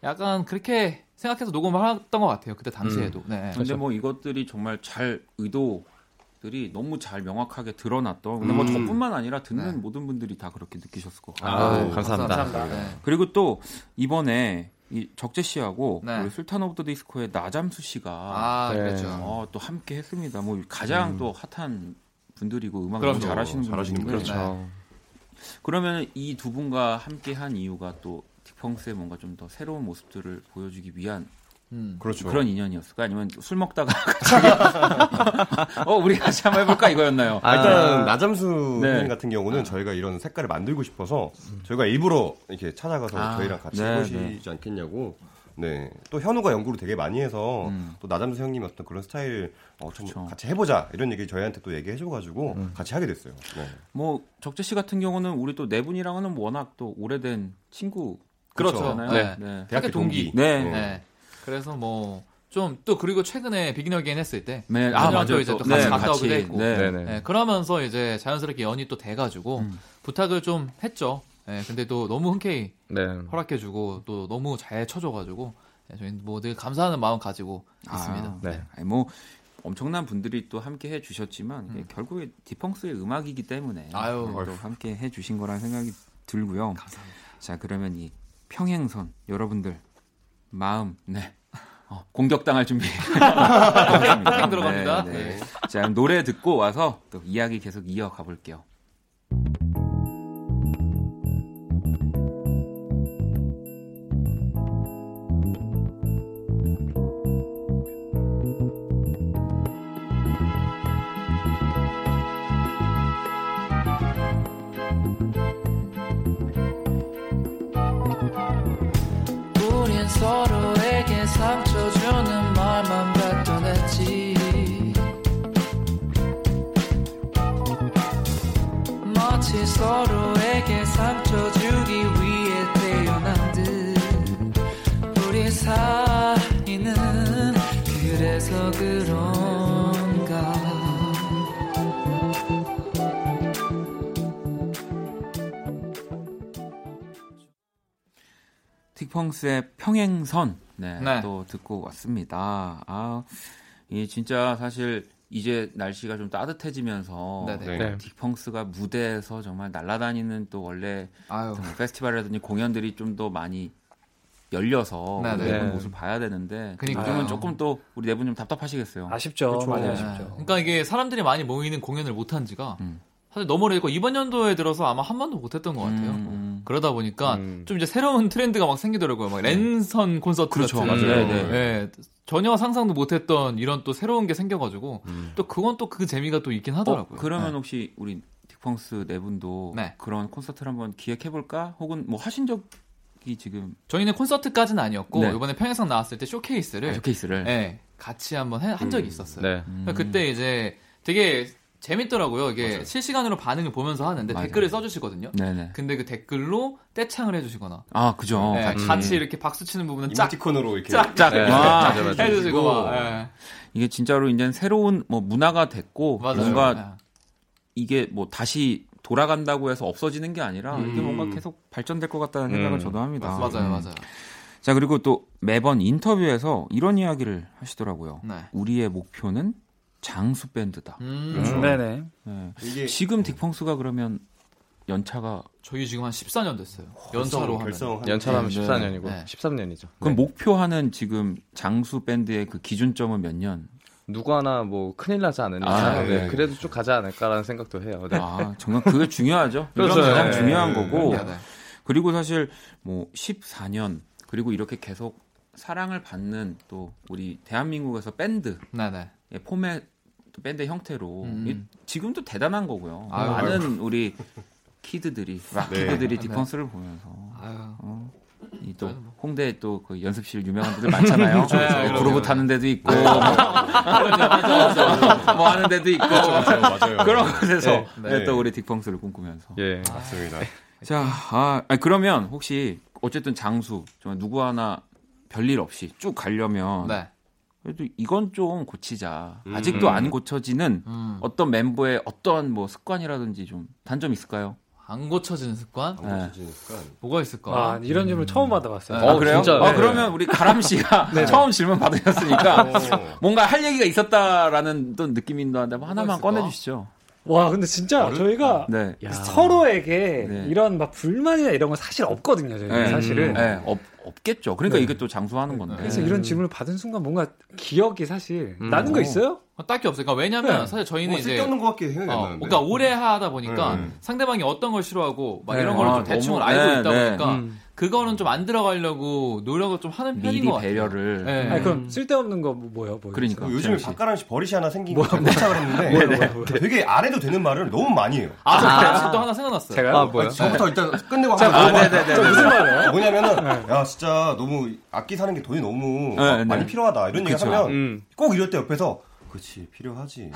약간 그렇게 생각해서 녹음을 했던 것 같아요. 그때 당시에도. 네. 근데 뭐 이것들이 정말 잘 의도 들이 너무 잘 명확하게 드러났던 근데 뭐 음. 저뿐만 아니라 듣는 네. 모든 분들이 다 그렇게 느끼셨을 것 같아요. 아, 아유, 감사합니다. 네. 그리고 또 이번에 이 적재 씨하고 네. 우리 술탄 오브 더 디스코의 나잠수 씨가 아, 네. 그렇죠. 어, 또 함께 했습니다. 뭐 가장 또 핫한 분들이고 음악 그럼요. 너무 잘하시는 잘하시는 분들인데 그렇죠. 그러면 이 두 분과 함께 한 이유가 또 딕펑스의 뭔가 좀 더 새로운 모습들을 보여주기 위한 음. 그렇죠. 그런 인연이었을까? 아니면 술 먹다가 어 우리 같이 한번 해볼까 이거였나요? 아, 일단 나잠수 네. 님 같은 경우는 저희가 이런 색깔을 만들고 싶어서 저희가 일부러 이렇게 찾아가서 아, 저희랑 같이 네, 해보시지 네. 않겠냐고. 네. 또 현우가 연구를 되게 많이 해서 음. 또 나잠수 형님 어떤 그런 스타일 어, 좀 그쵸. 같이 해보자 이런 얘기 저희한테 또 얘기해 줘가지고 음. 같이 하게 됐어요. 네. 뭐 적재 씨 같은 경우는 우리 또 네 분이랑은 워낙 또 오래된 친구 그렇죠. 잖아요 네. 네. 대학교 동기. 네. 네. 네. 그래서 뭐 좀 또 그리고 최근에 비기너 게인 했을 때 네. 아, 아 맞아요. 맞아요. 이제 또 또 같이 네, 갔다 오기도 했고. 네. 네네. 네, 그러면서 이제 자연스럽게 연이 또 돼가지고 음. 부탁을 좀 했죠. 네, 근데 또 너무 흔쾌히 네. 허락해주고 또 너무 잘 쳐줘가지고 네, 저희는 뭐늘 감사하는 마음 가지고 있습니다. 아, 네. 아니, 뭐 엄청난 분들이 또 함께 해주셨지만 이게 결국에 디펑스의 음악이기 때문에 아유. 네, 또 함께 해주신 거라는 생각이 들고요. 자 그러면 이 평행선 여러분들 마음 네 어, 공격당할 준비. 들어갑니다. 네, 네. 자, 그럼 노래 듣고 와서 또 이야기 계속 이어가 볼게요. 마치 서로에게 상처 주기 위해 태어난 듯 우리 사이는 그래서 그런가 틱펑스의 평행선 네, 네. 또 듣고 왔습니다. 아, 이 진짜 사실 이제 날씨가 좀 따뜻해지면서 네네. 네. 딕펑스가 무대에서 정말 날아다니는 또 원래 페스티벌이라든지 공연들이 좀 더 많이 열려서 네네. 네. 모습을 봐야 되는데 그러니까요. 요즘은 조금 또 우리 네분좀 답답하시겠어요. 아쉽죠. 그렇죠. 많이 네. 아쉽죠. 그러니까 이게 사람들이 많이 모이는 공연을 못한 지가 음. 사실 너무 오래됐고 이번 연도에 들어서 아마 한 번도 못했던 것 같아요. 음, 그러다 보니까 음. 좀 이제 새로운 트렌드가 막 생기더라고요. 막 랜선 콘서트 그렇죠. 같은. 맞아요. 네, 네. 네. 전혀 상상도 못했던 이런 또 새로운 게 생겨가지고 음. 또 그건 또 그 재미가 또 있긴 어, 하더라고요. 그러면 네. 혹시 우리 딕펑스 네 분도 네. 그런 콘서트를 한번 기획해 볼까? 혹은 뭐 하신 적이 지금 저희는 콘서트까지는 아니었고 네. 이번에 평양상 나왔을 때 쇼케이스를 쇼케이스를 네, 같이 한번 해- 한 적이 있었어요. 네. 그러니까 그때 이제 되게 재밌더라고요. 이게 맞아요. 실시간으로 반응을 보면서 하는데 맞아요. 댓글을 써주시거든요. 네네. 근데 그 댓글로 떼창을 해주시거나 아 그죠. 네, 같이. 같이 이렇게 박수 치는 부분은 짝 이모티콘으로 이렇게 짝짝 네, 아, 맞아, 맞아. 해주시고 막, 예. 이게 진짜로 이제 새로운 뭐 문화가 됐고 맞아요. 뭔가 예. 이게 뭐 다시 돌아간다고 해서 없어지는 게 아니라 음. 이게 뭔가 계속 발전될 것 같다는 생각을 음. 저도 합니다. 맞아요, 음. 맞아요. 자 그리고 또 매번 인터뷰에서 이런 이야기를 하시더라고요. 네. 우리의 목표는 장수 밴드다. 음, 음, 네네. 네. 이게 지금 딕펑스가 그러면 연차가 저희 지금 한 14년 됐어요. 연차로 하면. 연차하면 네, 14년이고 네. 13년이죠. 그럼 목표하는 지금 장수 밴드의 그 기준점은 몇 년? 누구 하나 뭐 큰일 나지 않으니까 아, 네, 네. 그래도 쭉 가지 않을까라는 생각도 해요. 네. 아 정말 그게 중요하죠. 그렇죠. 가장 네. 중요한 네. 거고. 네, 네. 그리고 사실 뭐 14년 그리고 이렇게 계속 사랑을 받는 또 우리 대한민국에서 네, 네. 포맷 또 밴드 형태로 음. 이- 지금도 대단한 거고요. 아유, 많은 우리 키드들이 락 네. 키드들이 네. 딕펑스를 보면서 아유. 어, 이또 저는 뭐- 홍대 또그 연습실 유명한 데들 많잖아요. 그렇죠, 뭐 그렇죠. 그루브 타는 데도 있고 맞아, 뭐 하는 데도 있고 맞아요. 그런 곳에서 네. 네, 네. 또 우리 딕펑스를 꿈꾸면서 예. 맞습니다. 자, 아, 아니, 그러면 혹시 어쨌든 장수 정말 누구 하나 별일 없이 쭉 가려면 네. 그래도 이건 좀 고치자. 음. 아직도 안 고쳐지는 음. 어떤 멤버의 어떤 뭐 습관이라든지 좀 단점 있을까요? 안 고쳐지는 습관? 네. 고쳐지니까 뭐가 있을까? 아, 이런 질문 처음 받아봤어요. 네. 어, 그래요? 진짜, 아, 네. 그러면 우리 가람 씨가 처음 질문 받으셨으니까 어. 뭔가 할 얘기가 있었다라는 또 느낌이 있는데 뭐 하나만 있을까? 꺼내 주시죠. 와, 근데 진짜 저희가 네. 서로에게 네. 이런 막 불만이나 이런 건 사실 없거든요. 저희 네. 는 사실은. 네, 없, 없겠죠. 그러니까 네. 이게 또 장수하는 건데. 그래서 이런 질문을 받은 순간 뭔가 기억이 사실 음. 나는 거 어. 있어요? 어, 딱히 없어요. 그러니까 왜냐면 네. 사실 저희는 뭐 이제 쓸데없는 것 같게 생각이 안 어, 나는데. 그러니까 오래 하다 보니까 음. 상대방이 어떤 걸 싫어하고 막 네. 이런 걸 아, 좀 대충 너무- 알고 네, 있다 네. 보니까 음. 그거는 좀 안 들어가려고 노력을 좀 하는 편인 것 같아요. 배려를. 네. 아니, 그럼 쓸데없는 거 뭐, 뭐요? 뭐 그러니까. 그 요즘에 씨. 박가람 씨 버릇이 하나 생긴 거 도착을 했는데 되게 안 해도 되는 말을 너무 많이 해요. 아, 저 가람 또 하나 생각났어요. 제가요? 아, 뭐요? 저부터 일단 끝내고 아, 물어봐요. 저 무슨 말이에요? 뭐냐면은 야 진짜 너무 악기 사는 게 돈이 너무 네, 네. 많이 필요하다 이런 얘기. 하면 음. 꼭 이럴 때 옆에서 그렇지 필요하지.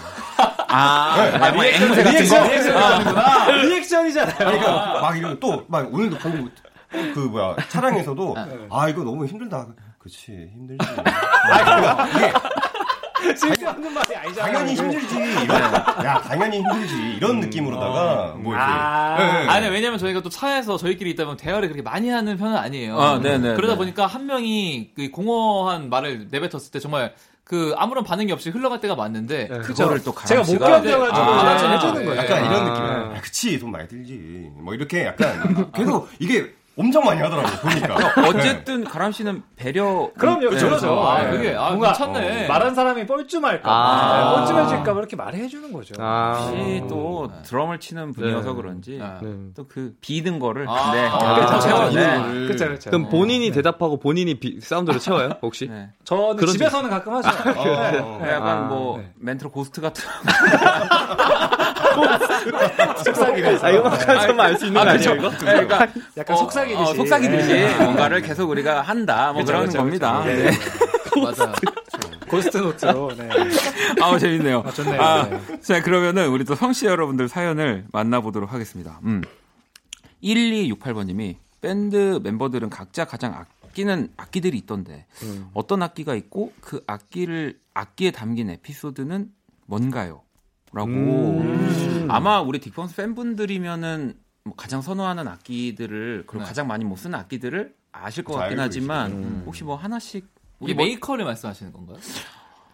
아, 네, 아, 뭐 리액션, 앵무새 같은 리액션, 거? 리액션 아. 리액션이잖아요. 그러니까 막 이런 또막 오늘도 방금 그 뭐야 차량에서도 아 이거 너무 힘들다. 그렇지 힘들지. 아 그러니까 이게 쓸데없는 말이 아니잖아요. 당연히. 힘들지. 이런, 야 당연히 힘들지. 이런 느낌으로다가 뭐 이렇게. 아. 네, 네. 아니 왜냐면 저희가 또 차에서 저희끼리 있다 보면 대화를 그렇게 많이 하는 편은 아니에요. 아, 네네, 그러다 네. 보니까 한 명이 그 공허한 말을 내뱉었을 때 정말 그 아무런 반응이 없이 흘러갈 때가 많는데 네, 그거를. 또 제가 못 견뎌가지고 아, 아, 해주는 네. 거예요. 약간 이런 아. 느낌. 야, 그치 돈 많이 들지. 뭐 이렇게 약간 계속 이게 엄청 많이 하더라고요. 보니까. 어쨌든 가람 씨는 배려. 그럼요, 네. 그렇죠. 아, 네. 그게, 아, 뭔가 괜찮네. 어, 말한 사람이 뻘쭘할까, 아. 네, 뻘쭘해질까 봐 이렇게 말해주는 거죠. 아. 혹시 또 드럼을 치는 분이어서 네. 그런지 네. 또그 비는 거를 아, 네. 아, 이렇게 그렇죠. 채워- 네. 네. 그렇죠, 그렇죠. 그럼 본인이 대답하고 본인이 비- 사운드를 채워요? 혹시? 네. 저는 그런 집에서는 가끔 하죠. 네. 어. 네, 약간 아, 뭐 네. 멘트로 ghost 같은 속삭이면서. 아, 이거만 알수 있는 거 아니에요, 이거? 그러니까 약간 속삭이 듯이. 어, 속삭이듯이 네. 뭔가를 계속 우리가 한다 뭐 그렇죠, 그런 그렇죠, 겁니다. 그렇죠. 네. 맞아. ghost note로. 네. 아우 재밌네요. 아, 좋네요. 아, 네. 자 그러면은 우리 또 청취자 여러분들 사연을 만나보도록 하겠습니다. 음. 1268번님이 밴드 멤버들은 각자 가장 아끼는 악기들이 있던데 음. 어떤 악기가 있고 그 악기를 악기에 담긴 에피소드는 뭔가요? 라고 음. 아마 우리 딕펑스 팬분들이면은 뭐 가장 선호하는 악기들을 그리고 네. 가장 많이 못 쓰는 악기들을 아실 것잘 같긴 하지만. 음. 혹시 뭐 하나씩 우리 뭐- 메이커를 말씀하시는 건가요?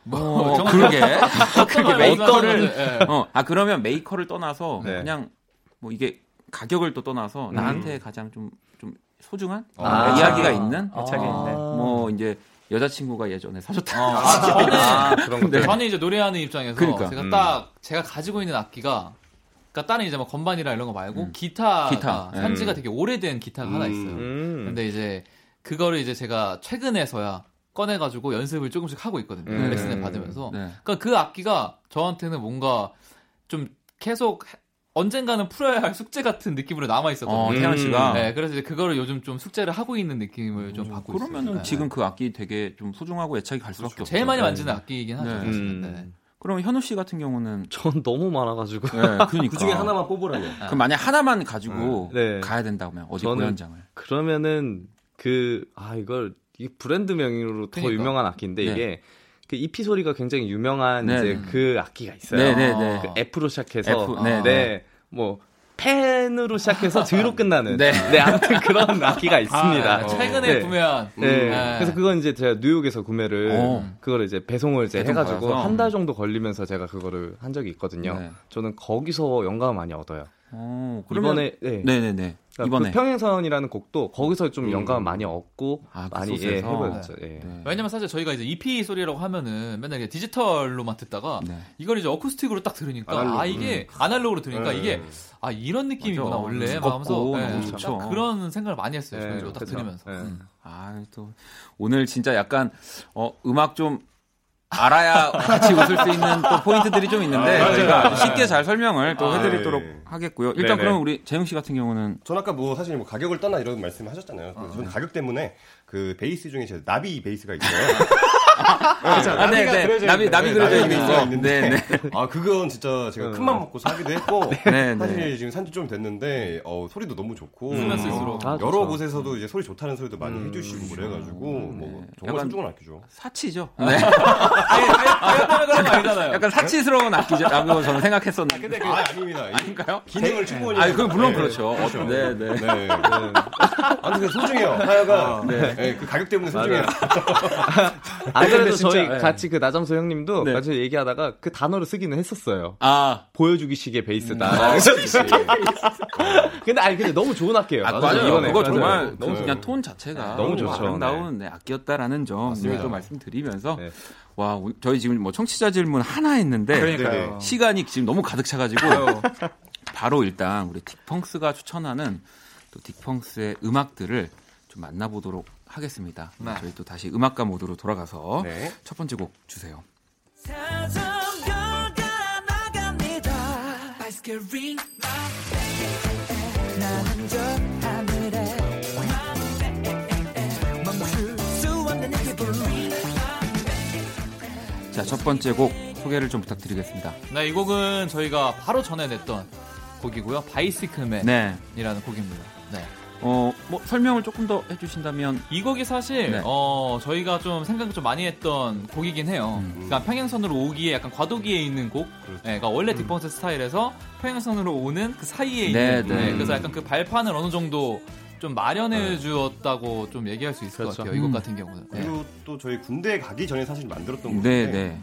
뭐 정확히 그러게 어떤 그게 걸 메이커를 말씀하시는지, 예. 어, 아 그러면 메이커를 떠나서 네. 그냥 뭐 이게 가격을 또 떠나서 나한테 가장 좀좀 소중한 아. 이야기가 있는 애착이 있네. 뭐 이제 여자친구가 예전에 사줬다. 어, 아, 저는 아, 그런 것들. 저는 이제 노래하는 입장에서 그러니까. 제가 음. 딱 제가 가지고 있는 악기가 그러니까 다른 이제 뭐 건반이나 이런 거 말고 음. 기타가 기타. 산지가 음. 되게 오래된 기타가 하나 음. 있어요. 음. 근데 이제 그거를 이제 제가 최근에서야 꺼내가지고 연습을 조금씩 하고 있거든요. 음. 레슨을 받으면서. 네. 그러니까 그 악기가 저한테는 뭔가 좀 계속 언젠가는 풀어야 할 숙제 같은 느낌으로 남아 어, 있었거든요. 태연 씨가 네, 그래서 이제 그거를 요즘 좀 숙제를 하고 있는 느낌을 좀 받고 있어요. 그러면은 네. 지금 그 악기 되게 좀 소중하고 애착이 갈 수밖에 없죠. 제일 많이 만지는 악기이긴 하죠. 네. 사실은. 음. 네. 그럼 현우 씨 같은 경우는 전 너무 많아가지고. 네, 그러니까 그 중에 하나만 뽑으라면. 그럼 만약 하나만 가지고 네. 가야 된다면 어디 저는 공연장을? 그러면은 그, 아, 이걸, 이 브랜드 명의로 더 그러니까. 유명한 악기인데 네. 이게 그 EP 소리가 굉장히 유명한 네. 이제 그 악기가 있어요. 네, 네, 네. 그 F로 시작해서 F, 네, 네, 뭐 펜으로 시작해서 드로 끝나는 네. 네. 아무튼 그런 악기가 있습니다. 아, 최근에 네. 구매한 네. 네. 그래서 그건 이제 제가 뉴욕에서 구매를 어. 그거를 이제 배송을 이제 배송 해가지고? 한 달 정도 걸리면서 제가 그거를 한 적이 있거든요. 네. 저는 거기서 영감을 많이 얻어요. 어, 그러면 이번에 네. 네네네 그러니까 이번에 그 평행선이라는 곡도 거기서 좀 음. 영감을 많이 얻고 아, 그 많이 예? 해보였죠. 예. 네. 왜냐면 사실 저희가 이제 EP 소리라고 하면은 맨날 이게 디지털로만 듣다가 네. 이걸 이제 어쿠스틱으로 딱 들으니까 아날로그. 아 이게 아날로그로 들으니까 네. 이게 아 이런 느낌이구나 맞아. 원래 무겁고 막 하면서 네, 좋죠. 딱 그런 생각을 많이 했어요. 네, 저희도 딱 그쵸. 들으면서. 네. 음. 아, 또 오늘 진짜 약간 어, 음악 좀 알아야 같이 웃을 수 있는 또 포인트들이 좀 있는데 아, 저희가. 쉽게 잘 설명을 또 아, 해드리도록 네. 하겠고요. 일단 네네. 그럼 우리 재영 씨 같은 경우는 전 아까 뭐 사실 뭐 가격을 떠나 이런 말씀을 하셨잖아요. 어, 저는 네. 가격 때문에 그 베이스 중에 제 나비 베이스가 있어요. 아, 네, 네. 그려져 나비 있는 나비 네, 그려져 있는 거. 네, 네. 아 그건 진짜 제가 큰 맘 먹고 사기도 했고 네, 사실 네. 지금 산지 좀 됐는데 어, 소리도 너무 좋고 쓰면 쓸수록. 아, 여러 좋죠. 곳에서도 이제 소리 좋다는 소리도 많이 음. 해주시고 그래가지고 뭐 정말 약간- 소중한 악기죠. 사치죠. 네. 거 아니잖아요. 약간 사치스러운 악기라고 저는 생각했었는데. 아 아닙니다. 이 아닌가요? 기능을 충분히. 아, 그건 물론 네, 그렇죠. 그렇죠. 네, 네. 네. 아무튼 소중해요. 하여가 네. 그 가격 때문에 소중해요. 진짜, 저희 네. 같이 그 나점소 형님도 네. 같이 얘기하다가 그 단어를 쓰기는 했었어요. 아, 보여주기식의 베이스다. 근데 아니 근데 너무 좋은 악기예요. 아, 맞아요. 이번에 그거 맞아요. 정말 그 너무 그냥 톤 자체가 너무 좋죠. 아름다운 네, 악기였다라는 점 맞습니다. 또 말씀드리면서 네. 와 오- 저희 지금 뭐 청취자 질문 하나 했는데 그러니까요. 시간이 지금 너무 가득 차가지고 바로 일단 우리 딕펑스가 추천하는 또 딕펑스의 음악들을 좀 만나보도록 하겠습니다. 네. 저희 또 다시 음악가 모드로 돌아가서 네. 첫 번째 곡 주세요. 자, 첫 번째 곡 소개를 좀 부탁드리겠습니다. 네, 이 곡은 저희가 바로 전에 냈던 곡이고요. 바이시클맨이라는 네. 곡입니다. 네. 어, 뭐 설명을 조금 더 해주신다면 이 곡이 사실 네. 어 저희가 좀 생각을 좀 많이 했던 곡이긴 해요. 음. 그러니까 평행선으로 오기에 약간 과도기에 있는 곡. 그렇죠. 네, 그러니까 원래 딕펑스 스타일에서 평행선으로 오는 그 사이에 네, 있는. 네. 네, 그래서 약간 그 발판을 어느 정도 좀 마련해 네. 주었다고 좀 얘기할 수 있을 그렇죠. 것 같아요. 이곡 음. 같은 경우는. 네. 그리고 또 저희 군대 가기 전에 사실 만들었던 네, 곡인데 네.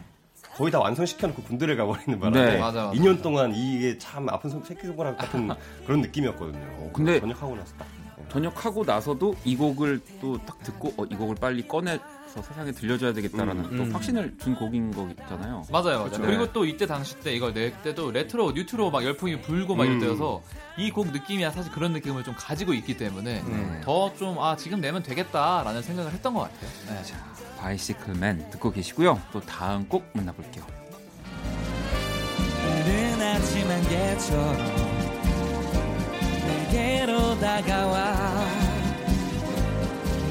거의 다 완성시켜놓고 군대를 가버리는 바람에 네. 맞아, 맞아. 2년 동안 이게 참 아픈 손- 새끼손가락 같은 그런 느낌이었거든요. 근데- 전역하고 나서 딱 전역하고 나서도 이 곡을 또 딱 듣고 어, 이 곡을 빨리 꺼내서 세상에 들려줘야 되겠다라는 음. 또 음. 확신을 준 곡인 거잖아요. 맞아요, 맞아요. 그리고 네. 또 이때 당시 때 이걸 낼 때도 레트로, 뉴트로 막 열풍이 불고 막 음. 이럴 때여서 이 곡 느낌이 사실 그런 느낌을 좀 가지고 있기 때문에 네. 더좀 아 지금 내면 되겠다라는 생각을 했던 것 같아요. 네. 자, 바이시클맨 듣고 계시고요. 또 다음 곡 만나볼게요. 내게로 다가와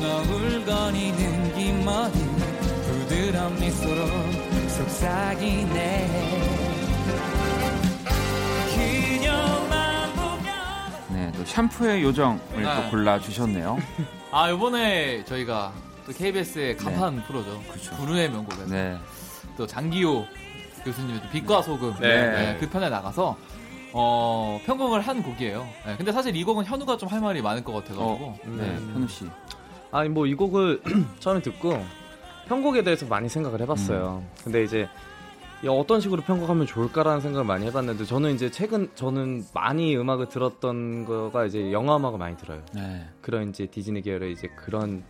너울거리는 긴 머리 부드러운 미소로 속삭이네 그녀만 보면 네, 또 샴푸의 요정을 네. 또 골라 주셨네요. 아 이번에 저희가 또 KBS의 간판 프로죠. 불운의 명곡에서 네. 또 장기호 교수님의 또 빛과 소금 네. 네, 그 편에 나가서 어, 편곡을 한 곡이에요. 네, 근데 사실 이 곡은 현우가 좀 할 말이 많을 것 같아가지고 어, 네, 현우 씨. 아니 뭐 이 곡을 처음에 듣고 편곡에 대해서 많이 생각을 해봤어요. 근데 이제 이 어떤 식으로 편곡하면 좋을까라는 생각을 많이 해봤는데 저는 이제 최근 저는 많이 음악을 들었던 거가 이제 영화 음악을 많이 들어요. 네. 그런 이제 디즈니 계열의 이제 그런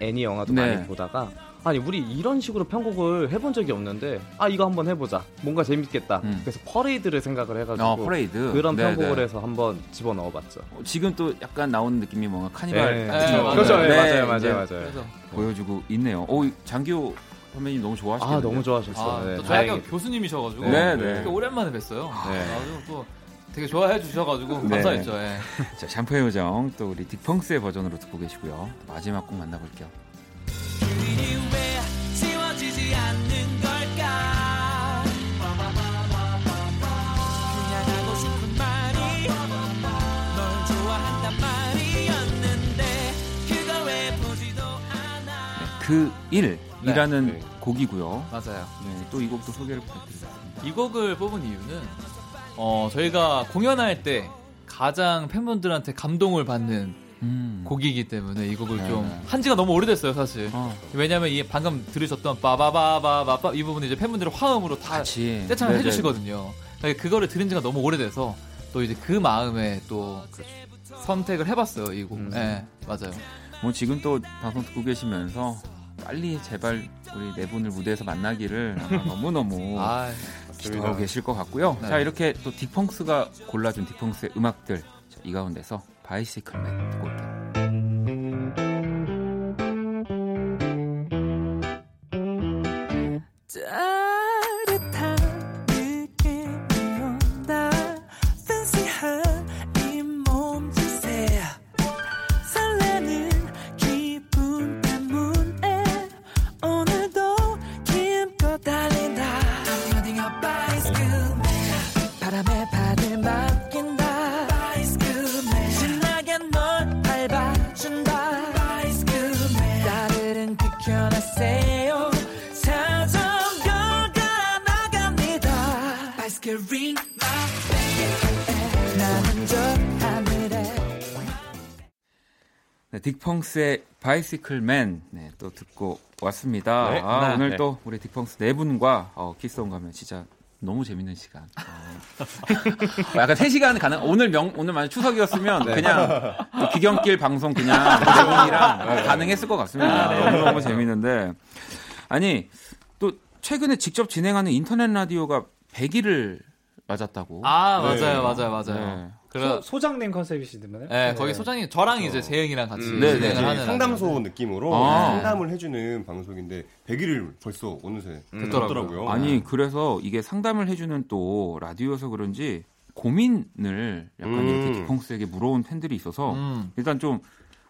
애니 영화도 네. 많이 보다가 아니 우리 이런 식으로 편곡을 해본 적이 없는데 아 이거 한번 해보자 뭔가 재밌겠다 음. 그래서 퍼레이드를 생각을 해가지고 어, 퍼레이드. 그런 네, 편곡을 네. 해서 한번 집어 넣어봤죠. 어, 지금 또 약간 나오는 느낌이 뭔가 카니발 네. 같은 네, 거. 그렇죠. 네, 맞아요, 맞아요, 맞아요. 그래서 보여주고 있네요. 오, 장기호 선배님 너무 좋아하시겠네요. 아 너무 좋아하셨어요. 아, 네, 또 저희 학교 다행히. 교수님이셔가지고 네, 네. 오랜만에 뵀어요. 네. 그래가지고 또 되게 좋아해 주셔가지고 네. 감사했죠. 예. 자, 샴푸의 요정 또 우리 딕펑스의 버전으로 듣고 계시고요. 또 마지막 곡 만나볼게요. 그 일이 그 일이라는 네. 곡이고요. 맞아요. 네, 또 이 곡도 소개를 부탁드리겠습니다. 이 곡을 뽑은 이유는 어, 저희가 공연할 때 가장 팬분들한테 감동을 받는 음. 곡이기 때문에 이 곡을 네. 좀 한 지가 너무 오래됐어요 사실. 어, 왜냐면 이 방금 들으셨던 빠바바바바바 이 부분은 이제 팬분들이 화음으로 다 떼창을 네, 해주시거든요. 그러니까 그거를 들은 지가 너무 오래돼서 또 이제 그 마음에 또 선택을 해봤어요 이 곡. 음. 네 맞아요. 네. 뭐 지금 또 방송 듣고 계시면서 빨리 제발 우리 네 분을 무대에서 만나기를 아마 너무 기도하고 계실 것 같고요. 네. 자 이렇게 또 딕펑스가 골라준 딕펑스의 음악들 자, 이 가운데서 바이시클맨 듣고 올게요. 딕펑스의 바이시클맨 네, 또 듣고 왔습니다. 네. 아, 네. 오늘 네. 또 우리 딕펑스 네 분과 어, 키스온 가면 진짜 너무 재밌는 시간. 어. 약간 3 시간 가능. 오늘 명 오늘 만약 추석이었으면 네. 그냥 또 귀경길 방송 그냥 네 분이랑 가능했을 것 같습니다. 네. 너무 너무 재밌는데 아니 또 최근에 직접 진행하는 인터넷 라디오가 100일을 맞았다고. 아 네. 맞아요 맞아요 맞아요. 네. 그래. 소, 장님 컨셉이시던가요? 네, 거기 소장님 저랑 이제 재영이랑 같이 음. 네, 네. 하는 상담소 느낌으로 아. 상담을 해주는 방송인데 100일을 벌써 어느새 됐더라고요. 됐더라고요. 아니 그래서 이게 상담을 해주는 또 라디오여서 그런지 고민을 약간 음. 이렇게 디펑스에게 물어온 팬들이 있어서 음. 일단 좀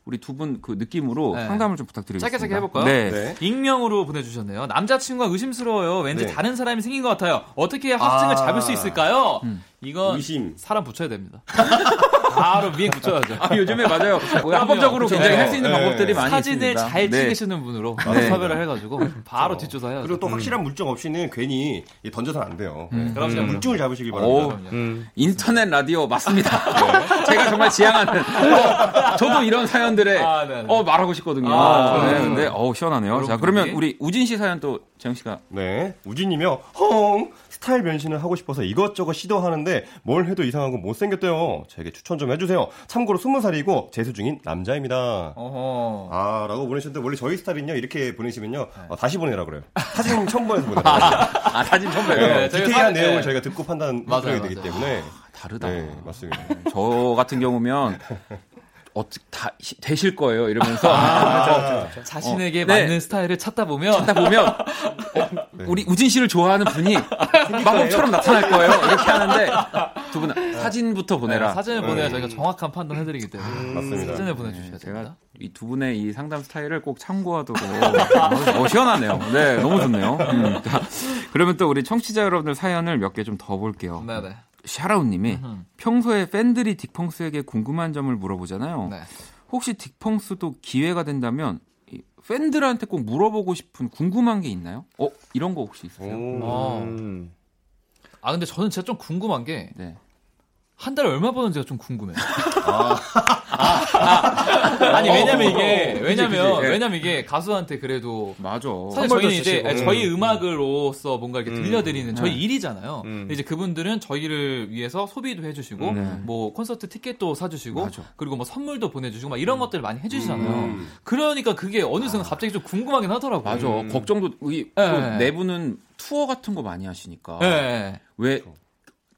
우리 두 분 그 느낌으로 네. 상담을 좀 부탁드리겠습니다. 짧게 짧게 해볼까요? 네. 네. 익명으로 보내주셨네요. 남자친구가 의심스러워요. 왠지 네. 다른 사람이 생긴 것 같아요. 어떻게 합승을 아. 잡을 수 있을까요? 음. 이건 의심. 사람 붙여야 됩니다. 바로 미행 붙여야죠. 아, 요즘에 맞아요. 뭐 합법적으로 그쵸. 굉장히 네. 할수 있는 네. 방법들이 많이 사진을 있습니다. 잘 네. 찍으시는 분으로 네. 섭외를 해가지고 바로 뒷조사해야죠. 그리고 또 확실한 물증 없이는 괜히 던져서는 안 돼요. 네. 그럼 그냥 물증을 잡으시길 오. 바랍니다. 그럼요. 음. 인터넷 라디오 맞습니다. 제가 정말 지향하는. 어, 저도 이런 사연들에 아, 네, 네. 어 말하고 싶거든요. 아, 네. 근데 어 시원하네요. 자. 그러면 우리 우진 씨 사연 또 재영 씨가 네, 우진님이요. 헝 스타일 변신을 하고 싶어서 이것저것 시도하는데 뭘 해도 이상하고 못생겼대요. 제게 추천 좀 해주세요. 참고로 20살이고 재수 중인 남자입니다. 어허. 아, 라고 보내셨는데 원래 저희 스타일은요 이렇게 보내시면요 네. 어, 다시 보내라 그래요. 사진 첨부해서 보내라. 아 사진 첨부해요. 네, 네, 디테일한 사- 내용을 네. 저희가 듣고 판단 맞아요, 해야 되기 맞아요. 때문에 다르다. 네, 맞습니다. 저 같은 경우면 어떻게 다 시- 되실 거예요 이러면서 아, 자신에게 어, 네. 맞는 스타일을 찾다 보면 찾다 보면 어, 우리 우진 씨를 좋아하는 분이 마법처럼 나타날 거예요. 이렇게 하는데 두 분 사진부터 보내라. 네, 사진을 네. 보내야 저희가 정확한 판단 해드리기 때문에 음, 맞습니다. 사진을 보내주셔야 네, 제가 됩니다. 이 두 분의 이 상담 스타일을 꼭 참고하도록 어, 어, 시원하네요. 네, 너무 좋네요. 음. 자, 그러면 또 우리 청취자 여러분들 사연을 몇 개 좀 더 볼게요. 네네. 샤라우님이 음흠. 평소에 팬들이 딕펑스에게 궁금한 점을 물어보잖아요. 네. 혹시 딕펑스도 기회가 된다면 이 팬들한테 꼭 물어보고 싶은 궁금한 게 있나요? 어 이런 거 혹시 있으세요? 어. 음. 아 근데 저는 진짜 좀 궁금한 게 한 네. 달에 얼마 버는지가 좀 궁금해요. 아니 왜냐면 이게 그치, 왜냐면 그치. 예. 왜냐면 이게 가수한테 그래도 맞아. 사실 저희는 이제. 아니, 저희 음. 음악으로서 뭔가 이렇게 음. 들려드리는 저희 네. 일이잖아요. 음. 이제 그분들은 저희를 위해서 소비도 해주시고 네. 뭐 콘서트 티켓도 사주시고 맞아. 그리고 뭐 선물도 보내주시고 막 이런 것들을 많이 해주시잖아요. 음. 그러니까 그게 어느 순간 갑자기 좀 궁금하긴 하더라고요. 맞아. 음. 걱정도 이 네. 또 내부는 투어 같은 거 많이 하시니까 네. 왜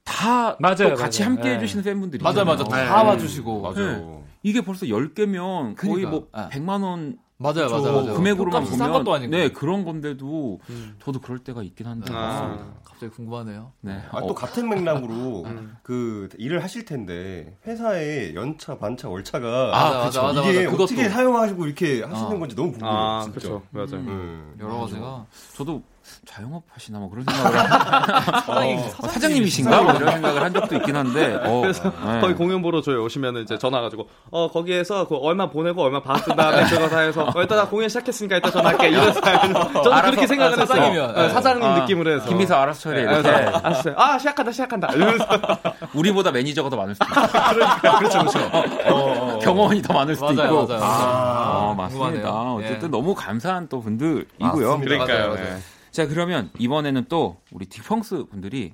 다 맞아요, 같이 맞아요. 함께 네. 해주시는 팬분들이 맞아 맞아. 다 네. 와주시고 맞아. 네. 이게 벌써 10개면 거의 그러니까. 뭐 네. 100만 원 맞아요 맞아요 저 맞아요. 금액으로만 보면 싼 것도 아니고. 네 그런 건데도 음. 저도 그럴 때가 있긴 한데 아. 갑자기 궁금하네요. 네. 아, 어, 또 같은 맥락으로 음. 그 일을 하실 텐데 회사의 연차, 반차, 월차가 아, 맞아, 맞아, 이게 맞아. 그것도. 어떻게 사용하시고 이렇게 하시는 어. 건지 너무 궁금해요. 아. 그렇죠. 맞아요. 음. 여러 가지가 저도 자영업 하시나 뭐 그런 생각을 하- 어, 사장님이신가? 뭐 이런 생각을 한 적도 있긴 한데. 어, 그래서 네. 거기 공연 보러 저희 오시면 이제 전화 가지고 어 거기에서 그 얼마 보내고 얼마 받은 다음에 그거 다 해서 어, 일단 나 공연 시작했으니까 일단 전화할게. 이런 스타일 저는 알아서, 그렇게 생각을 아, 했어요. 사장이면. 네, 사장님 아, 느낌으로 해서. 김비서 알아서 처리해 네, 이렇게. 그래서 알았어요. 아 시작한다 시작한다. 이러면서. 우리보다 매니저가 더 많을 수도 있고 그렇죠 그렇죠. 경험이 더 많을 수도 맞아요, 있고. 맞아요. 아, 아, 맞습니다. 궁금하네요. 어쨌든 예. 너무 감사한 또 분들이고요. 맞습니다. 그러니까요 맞아요, 맞아요. 네. 자 그러면 이번에는 또 우리 딕펑스 분들이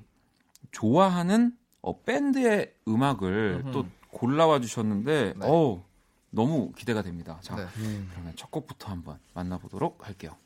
좋아하는 어, 밴드의 음악을 음흠. 또 골라와 주셨는데 네. 어 너무 기대가 됩니다. 자 네. 그러면 첫 곡부터 한번 만나보도록 할게요.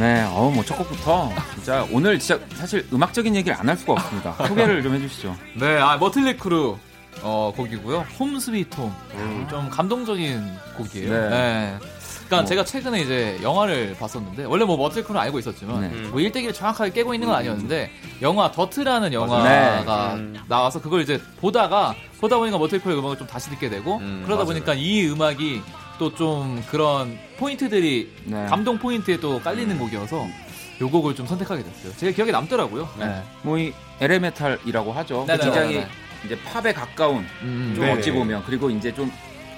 네, 어우 뭐첫 곡부터 진짜 오늘 진짜 사실 음악적인 얘기를 안 할 수가 없습니다. 소개를 좀 해주시죠. 네, 아, 머틀리 크루 어, 곡이고요. Home Sweet Home. 좀 감동적인 곡이에요. 네. 네. 그러니까 뭐. 제가 최근에 이제 영화를 봤었는데 원래 뭐 머틀리 크루는 알고 있었지만 네. 뭐 일대기를 정확하게 깨고 있는 건 아니었는데 영화 The Dirt라는 영화가 음. 나와서 그걸 이제 보다가 보다 보니까 머틀리 크루의 음악을 좀 다시 듣게 되고 음, 그러다 맞아요. 보니까 이 음악이 또 좀 그런 포인트들이 네. 감동 포인트에 또 깔리는 곡이어서 요 곡을 좀 선택하게 됐어요. 제 기억에 남더라고요. 네. 뭐이 LA 메탈이라고 하죠. 네네, 굉장히 네네. 이제 팝에 가까운 음, 좀 네. 어찌 보면 그리고 이제 좀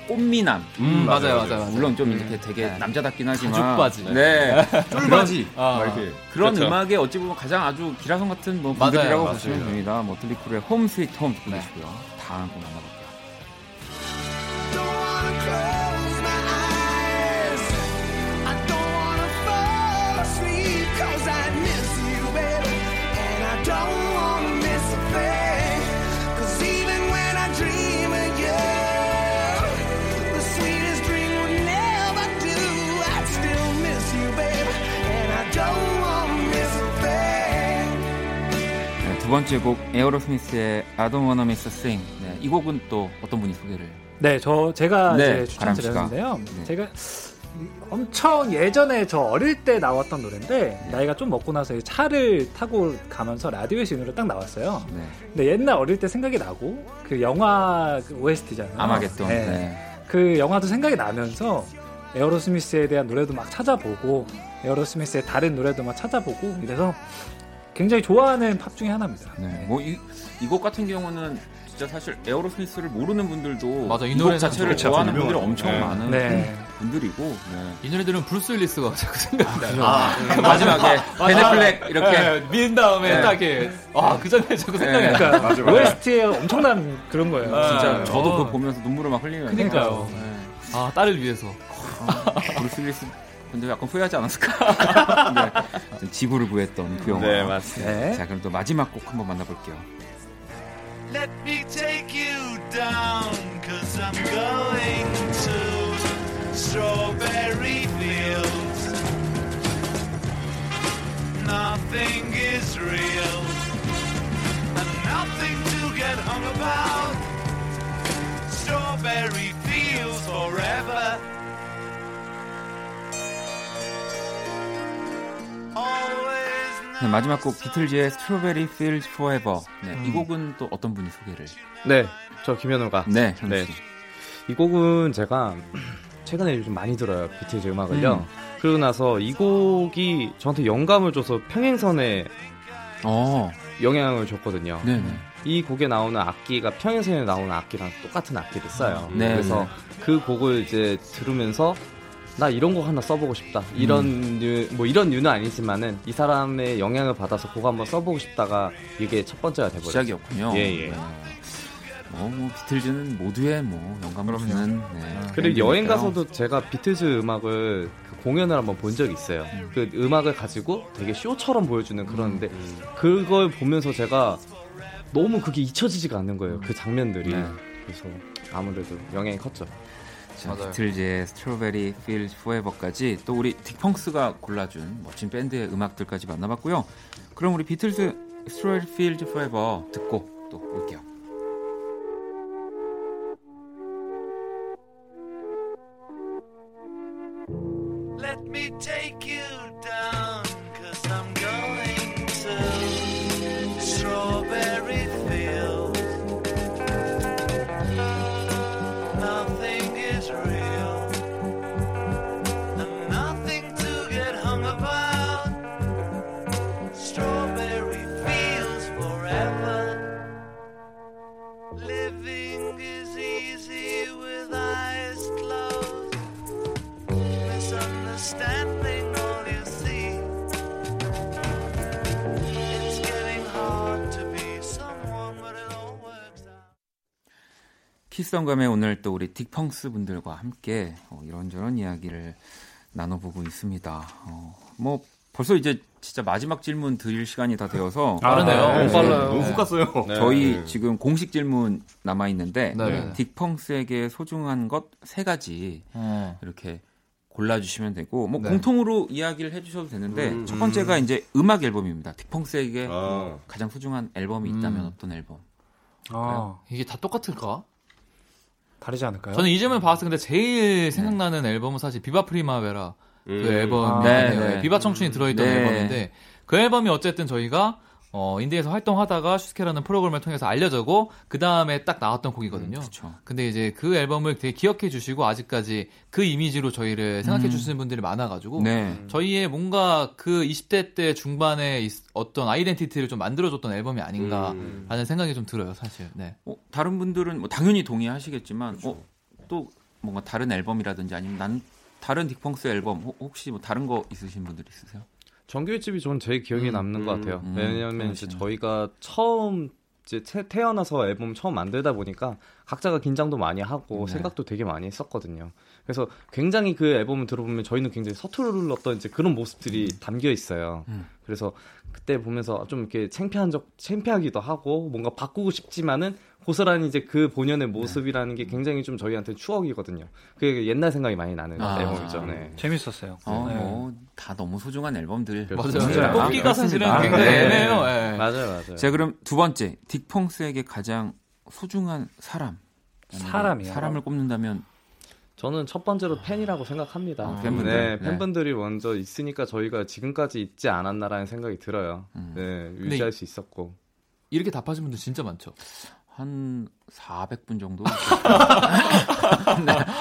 꽃미남. 음, 맞아요, 맞아요, 맞아요. 물론 좀 이렇게 되게 네. 남자답긴 하지만 가죽 바지. 네. 쫄바지 아. 막 이렇게 그런 그렇죠. 음악에 어찌 보면 가장 아주 기라성 같은 뭐 분들이라고. 보시면 됩니다. 모틀리 크루의 Home Sweet Home 듣고 네. 계시고요. 다음 곡 만나볼게요. 번째 곡 에어로스미스의 I Don't Wanna Miss a Thing. 네, 이 곡은 또 어떤 분이 소개를? 네, 저 제가 네, 추천드렸는데요. 네. 제가 엄청 예전에 저 어릴 때 나왔던 노래인데 나이가 좀 먹고 나서 이 차를 타고 가면서 라디오에서 이 노래 딱 나왔어요. 네. 근데 옛날 어릴 때 생각이 나고 그 영화 그 OST잖아요. 아마겟돈. 네. 네. 그 영화도 생각이 나면서 에어로스미스에 대한 노래도 막 찾아보고 에어로스미스의 다른 노래도 막 찾아보고 이래서 굉장히 좋아하는 팝 중에 하나입니다. 네. 뭐 이 이곡 같은 경우는 진짜 사실 에어로스미스를 모르는 분들도 맞아, 이 노래는 자체를 그렇죠. 좋아하는. 분들이 엄청 네. 많은 네. 분들이고 네. 이 노래들은 브루스 윌리스가 자꾸 생각이 나요. 아, 그 마지막에 벤 애플렉 이렇게. 네, 민 다음에 네. 딱 이렇게 아그 장면 자꾸 생각이 네. 나요. 그러니까 맞아, 맞아. OST에 엄청난 그런 거예요. 아, 진짜 네. 저도 어. 그거 보면서 눈물을 막 흘리면서 그러니까요. 네. 아 딸을 위해서. 브루스 윌리스 근데 약간 후회하지 않았을까? 네. 지구를 구했던 그 영화. 네, 맞습니다. 네. 자, 그럼 또 마지막 곡 한번 만나볼게요. Let me take you down, cause I'm going to strawberry fields. Nothing is real, and nothing to get hung about. Strawberry fields forever. 네, 마지막 곡 비틀즈의 Strawberry Fields Forever. 네, 이 곡은 또 어떤 분이 소개를? 네, 저 김현우가. 네, 네. 씨. 이 곡은 제가 최근에 요즘 많이 들어요. 비틀즈 음악을요. 음. 그러고 나서 이 곡이 저한테 영감을 줘서 평행선에 어, 영향을 줬거든요. 네네. 이 곡에 나오는 악기가 평행선에 나오는 악기랑 똑같은 악기를 써요. 네, 그래서 네. 그 곡을 이제 들으면서 나 이런 곡 하나 써보고 싶다. 이런 음. 류, 뭐 이런 류는 아니지만은 이 사람의 영향을 받아서 곡 한번 써보고 싶다가 이게 첫 번째가 돼버렸어요. 시작이었군요. 예, 예. 네. 뭐, 뭐 비틀즈는 모두의 뭐 영감을 주는. 네, 그리고 여행 밴드니까요. 가서도 제가 비틀즈 음악을 그 공연을 한번 본 적이 있어요. 그 음악을 가지고 되게 쇼처럼 보여주는 그런데 그걸 보면서 제가 너무 그게 잊혀지지가 않는 거예요. 그 장면들이. 네. 그래서 아무래도 영향이 컸죠. 자, 비틀즈의 Strawberry Fields Forever까지 또 우리 딕펑스가 골라준 멋진 밴드의 음악들까지 만나봤고요. 그럼 우리 비틀즈 Strawberry Fields Forever 듣고 또 올게요. Let me take 키스성감에 오늘 또 우리 딕펑스 분들과 함께 어, 이런저런 이야기를 나눠보고 있습니다. 어, 뭐 벌써 이제 진짜 마지막 질문 드릴 시간이 다 되어서 빠르네요. 네, 너무 빨라요. 너무 훅 갔어요. 저희 네. 지금 공식 질문 남아 있는데 네. 딕펑스에게 소중한 것 세 가지 어. 이렇게 골라주시면 되고 뭐 네. 공통으로 이야기를 해주셔도 되는데 음, 첫 번째가 이제 음악 앨범입니다. 딕펑스에게 아. 뭐 가장 소중한 앨범이 있다면 음. 어떤 앨범? 아, 이게 다 똑같을까? 다르지 않을까요? 저는 이 질문 봤을 때 근데 제일 생각나는 앨범은 사실 비바 프리마베라 그 음. 앨범이 아, 네, 네, 네. 비바 청춘이 들어있던 네. 앨범인데 그 앨범이 어쨌든 저희가 어, 인디에서 활동하다가 슈스케라는 프로그램을 통해서 알려지고 그 다음에 딱 나왔던 곡이거든요. 그렇죠. 근데 이제 그 앨범을 되게 기억해 주시고 아직까지 그 이미지로 저희를 생각해 음. 주시는 분들이 많아가지고 네. 저희의 뭔가 그 20대 때 중반에 있- 어떤 아이덴티티를 좀 만들어줬던 앨범이 아닌가라는 음. 생각이 좀 들어요, 사실. 네. 어, 다른 분들은 뭐 당연히 동의하시겠지만 어, 또 뭔가 다른 앨범이라든지 아니면 난 다른 딕펑스 앨범 혹- 혹시 뭐 다른 거 있으신 분들 있으세요? 정규집이 저는 제일 기억에 음, 남는 것 음, 같아요. 음, 왜냐하면 이제 그러시네. 저희가 처음 이제 태- 태어나서 앨범 처음 만들다 보니까 각자가 긴장도 많이 하고 네. 생각도 되게 많이 했었거든요. 그래서 굉장히 그 앨범을 들어보면 저희는 굉장히 서툴렀던 이제 그런 모습들이 담겨 있어요. 음. 그래서 그때 보면서 좀 이렇게 창피한 적 창피하기도 하고 뭔가 바꾸고 싶지만은 고스란히 이제 그 본연의 네. 모습이라는 게 굉장히 좀 저희한테 추억이거든요. 그게 옛날 생각이 많이 나는 아. 앨범이죠. 네. 재밌었어요. 어, 네. 뭐 다 너무 소중한 앨범들. 그렇죠. 맞아요. 네. 뽑기가 사실은 그렇습니다. 굉장히 네. 애매해요. 예. 맞아요, 맞아요. 자 그럼 두 번째 딕펑스에게 가장 소중한 사람. 사람이요? 사람을 꼽는다면 저는 첫 번째로 팬이라고 생각합니다. 아, 팬분들. 네, 네. 팬분들이 먼저 있으니까 저희가 지금까지 있지 않았나라는 생각이 들어요. 음. 네, 유지할 수 있었고. 이렇게 답하신 분들 진짜 많죠. 한 400분 정도.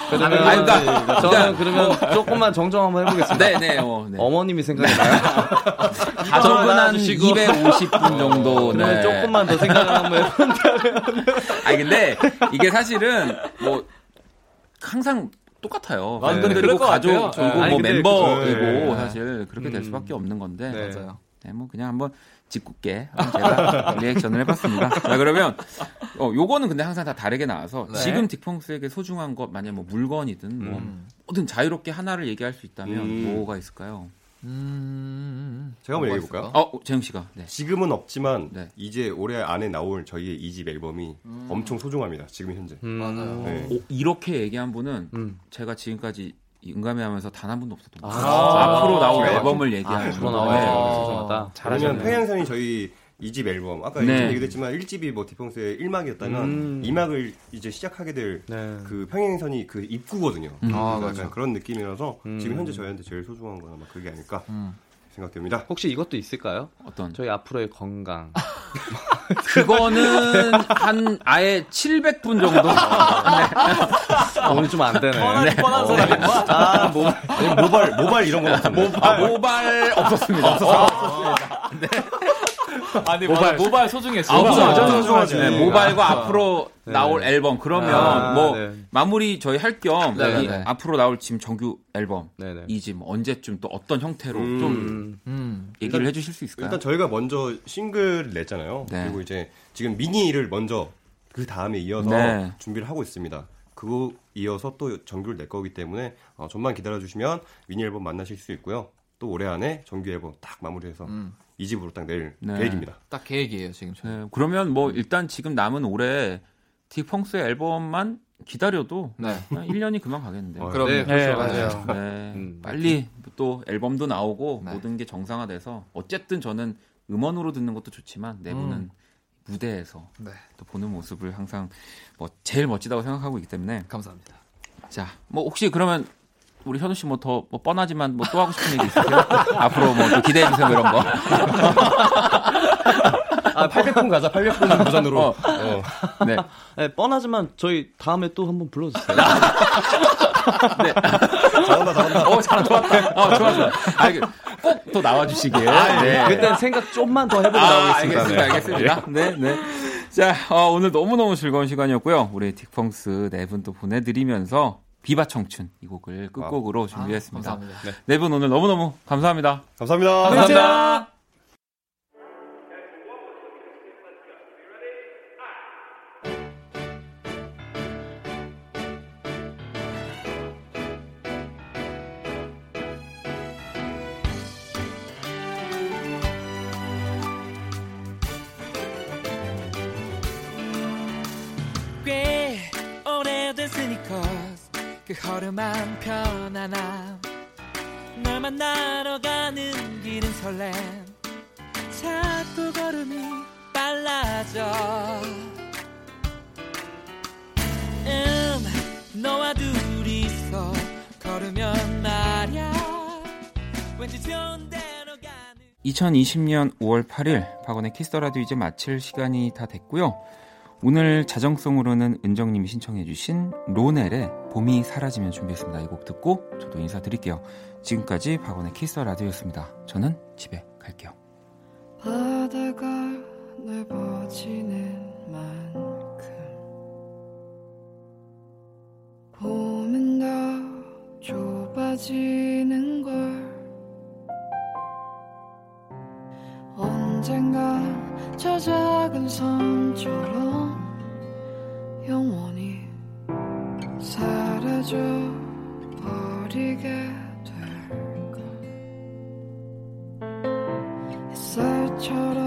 그러면 아니, 그러니까- 그러니까 저는 그러면 조금만 정정 한번 해보겠습니다. 네, 네, 어, 네. 어머님이 생각이 나요? 가족은 한 낳아주시고. 250분 정도. 그러면 네. 조금만 더 생각을 한번 해본다면. 아니 근데 이게 사실은 뭐 항상 똑같아요. 팬들이고 그럴 것 가족. 그리고 네. 뭐 멤버이고 그- 사실 그렇게 될 음. 수밖에 없는 건데. 네. 맞아요. 네, 뭐 그냥 한번 짓궂게 한번 제가 리액션을 해봤습니다. 자 그러면 어 요거는 근데 항상 다 다르게 나와서 네. 지금 딕펑스에게 소중한 것 만약 뭐 물건이든 뭐 음. 뭐든 자유롭게 하나를 얘기할 수 있다면 음. 뭐가 있을까요? 음. 제가 한번 뭐가 얘기해 볼까요? 있을까? 어 재영 씨가 네. 지금은 없지만 네. 이제 올해 안에 나올 저희의 2집 앨범이 엄청 소중합니다. 지금 현재. 맞아요. 네. 오, 이렇게 얘기한 분은 음. 제가 지금까지 응감해하면서 단 한 번도 없었던 것 아. 같아요. 앞으로 나올 아. 앨범을 얘기하는 앞으로 거. 나올 네. 왜냐면 잘하셨네요. 평양선이 저희 2집 앨범 아까 네. 얘기도 했지만 1집이 뭐 디펑스의 1막이었다면 음. 2막을 이제 시작하게 될 네. 그 평행선이 그 입구거든요. 음. 아, 맞아. 그런 느낌이라서 음. 지금 현재 저희한테 제일 소중한 건 아마 그게 아닐까 음. 생각됩니다. 혹시 이것도 있을까요? 어떤? 저희 앞으로의 건강. 그거는 한 아예 700분 정도. 오늘 좀 안 되네. 뻔한, 뻔한 사람이구나. 아, 뭐. 아니, 모발 모발 이런 거 같은데. 아, 모발 없었습니다. 아니, 모발, 모발 소중했어. 아, 완전 소중하지. 네, 모발과 앞으로 네. 나올 앨범 그러면 아, 뭐 네. 마무리 저희 할겸 네, 네. 앞으로 나올 지금 정규 앨범 네네. 이집 뭐 언제쯤 또 어떤 형태로 음. 좀 음. 음. 얘기를 해주실 수 있을까요? 일단 저희가 먼저 싱글을 냈잖아요. 네. 그리고 이제 지금 미니를 먼저 그 다음에 이어서 네. 준비를 하고 있습니다. 그거 이어서 또 정규를 낼 거기 때문에 어, 좀만 기다려 주시면 미니 앨범 만나실 수 있고요. 또 올해 안에 정규 앨범 딱 마무리해서 음. 이 집으로 딱낼 네. 계획입니다. 딱 계획이에요, 지금. 네, 그러면 뭐 일단 지금 남은 올해 딕펑스의 앨범만 기다려도 네. 한 1년이 그만 가겠는데요. 어, 그럼 네, 네, 그렇죠. 맞아요. 네, 음. 빨리 또 앨범도 나오고 네. 모든 게 정상화돼서 어쨌든 저는 음원으로 듣는 것도 좋지만 내부는 음. 무대에서 네. 또 보는 모습을 항상 뭐 제일 멋지다고 생각하고 있기 때문에 감사합니다. 자, 뭐 혹시 그러면 우리 현우 씨 뭐더뭐 뻔하지만 뭐 또 하고 싶은 얘기 있으세요? 앞으로 뭐 또 기대해 주세요 이런 거. 아, 800분 가자. 800분 부산으로. 어. 어. 네. 네, 뻔하지만 저희 다음에 또 한번 불러주세요. 잘한다, 잘한다. 어, 잘 좋았다. 어, 좋아 좋아. 아, 꼭또 나와 주시길. 네. 그땐 생각 좀만 더 해보고 아, 나오겠습니다. 알겠습니다. 알겠습니다. 네, 네. 자, 어, 오늘 너무너무 즐거운 시간이었고요. 우리 딕펑스 네 분 또 보내드리면서 비바 청춘 이 곡을 끝곡으로 준비했습니다. 감사합니다. 네분 오늘 너무너무 감사합니다. 감사합니다. 감사합니다. 꽤 2020년 5월 8일 박원의 Kiss the Radio 이제 마칠 시간이 다 됐고요. 오늘 자정송으로는 은정님이 신청해 주신 로넬의 봄이 사라지면 준비했습니다. 이 곡 듣고 저도 인사드릴게요. 지금까지 박원의 Kiss the Radio였습니다. 저는 집에 갈게요. 바다가 넓어지는 만큼 봄은 더 좁아지는 걸 언젠가 저 작은 섬처럼 영원히 사라져 버리게 될까 햇살처럼